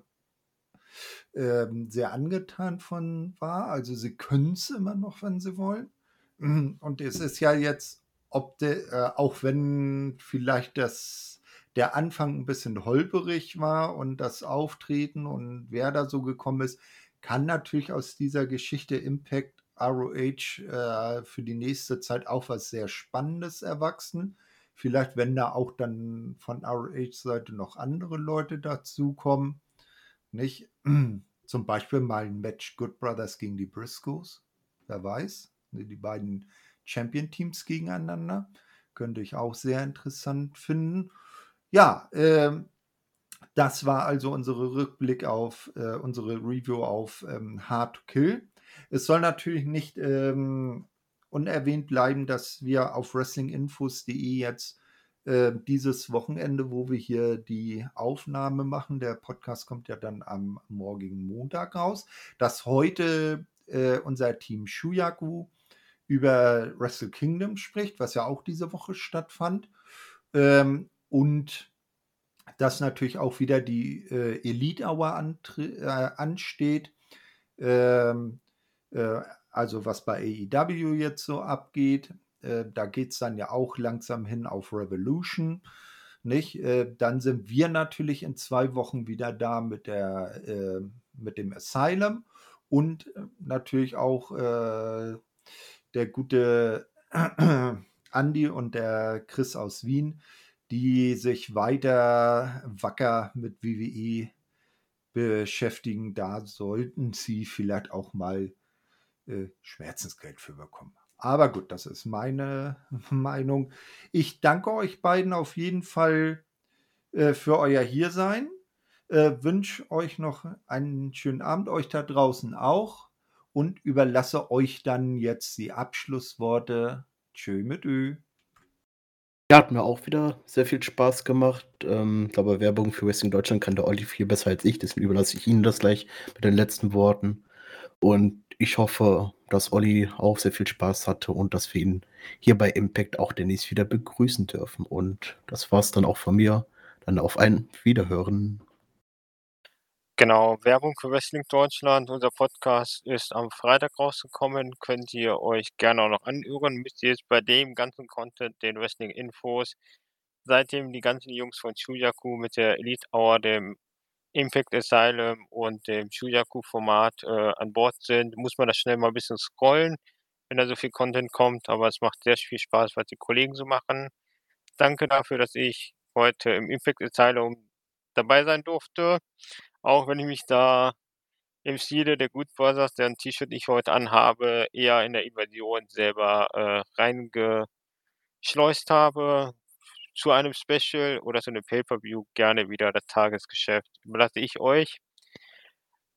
ähm, sehr angetan von war. Also sie können es immer noch, wenn sie wollen. Und es ist ja jetzt, ob de, äh, auch wenn vielleicht das der Anfang ein bisschen holperig war und das Auftreten und wer da so gekommen ist, kann natürlich aus dieser Geschichte Impact ROH äh, für die nächste Zeit auch was sehr Spannendes erwachsen. Vielleicht, wenn da auch dann von ROH-Seite noch andere Leute dazukommen. Nicht? Zum Beispiel mal ein Match Good Brothers gegen die Briscoes. Wer weiß. Die beiden Champion-Teams gegeneinander. Könnte ich auch sehr interessant finden. Ja, äh, das war also unsere Rückblick auf äh, unsere Review auf ähm, Hard to Kill. Es soll natürlich nicht ähm, unerwähnt bleiben, dass wir auf wrestlinginfos.de jetzt äh, dieses Wochenende, wo wir hier die Aufnahme machen, der Podcast kommt ja dann am morgigen Montag raus, dass heute äh, unser Team Shuyaku über Wrestle Kingdom spricht, was ja auch diese Woche stattfand. Ähm, und dass natürlich auch wieder die äh, Elite Hour äh, ansteht. Ähm, äh, also was bei AEW jetzt so abgeht. Äh, da geht es dann ja auch langsam hin auf Revolution. Nicht? Äh, dann sind wir natürlich in zwei Wochen wieder da mit, der, äh, mit dem Asylum und natürlich auch der gute Andy und der Chris aus Wien, die sich weiter wacker mit WWE beschäftigen. Da sollten sie vielleicht auch mal äh, Schmerzensgeld für bekommen. Aber gut, das ist meine Meinung. Ich danke euch beiden auf jeden Fall äh, für euer Hiersein. Äh, wünsche euch noch einen schönen Abend, euch da draußen auch. Und überlasse euch dann jetzt die Abschlussworte. Tschö mit Ö. Ja, hat mir auch wieder sehr viel Spaß gemacht. Ähm, ich glaube, Werbung für Wrestling Deutschland kann der Olli viel besser als ich, deswegen überlasse ich Ihnen das gleich mit den letzten Worten. Und ich hoffe, dass Olli auch sehr viel Spaß hatte und dass wir ihn hier bei Impact auch demnächst wieder begrüßen dürfen. Und das war es dann auch von mir. Dann auf ein Wiederhören. Genau, Werbung für Wrestling Deutschland. Unser Podcast ist am Freitag rausgekommen. Könnt ihr euch gerne auch noch anhören. Müsst ihr jetzt bei dem ganzen Content, den Wrestling-Infos, seitdem die ganzen Jungs von Chuyaku mit der Elite Hour, dem Impact Asylum und dem Chuyaku-Format äh, an Bord sind, muss man das schnell mal ein bisschen scrollen, wenn da so viel Content kommt. Aber es macht sehr viel Spaß, was die Kollegen so machen. Danke dafür, dass ich heute im Impact Asylum dabei sein durfte. Auch wenn ich mich da im Stile der Good Brothers, deren T-Shirt ich heute anhabe, eher in der Invasion selber äh, reingeschleust habe. Zu einem Special oder zu einem Pay-Per-View gerne wieder das Tagesgeschäft. Überlasse ich euch.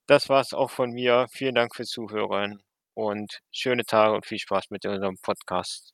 Das war es auch von mir. Vielen Dank fürs Zuhören und schöne Tage und viel Spaß mit unserem Podcast.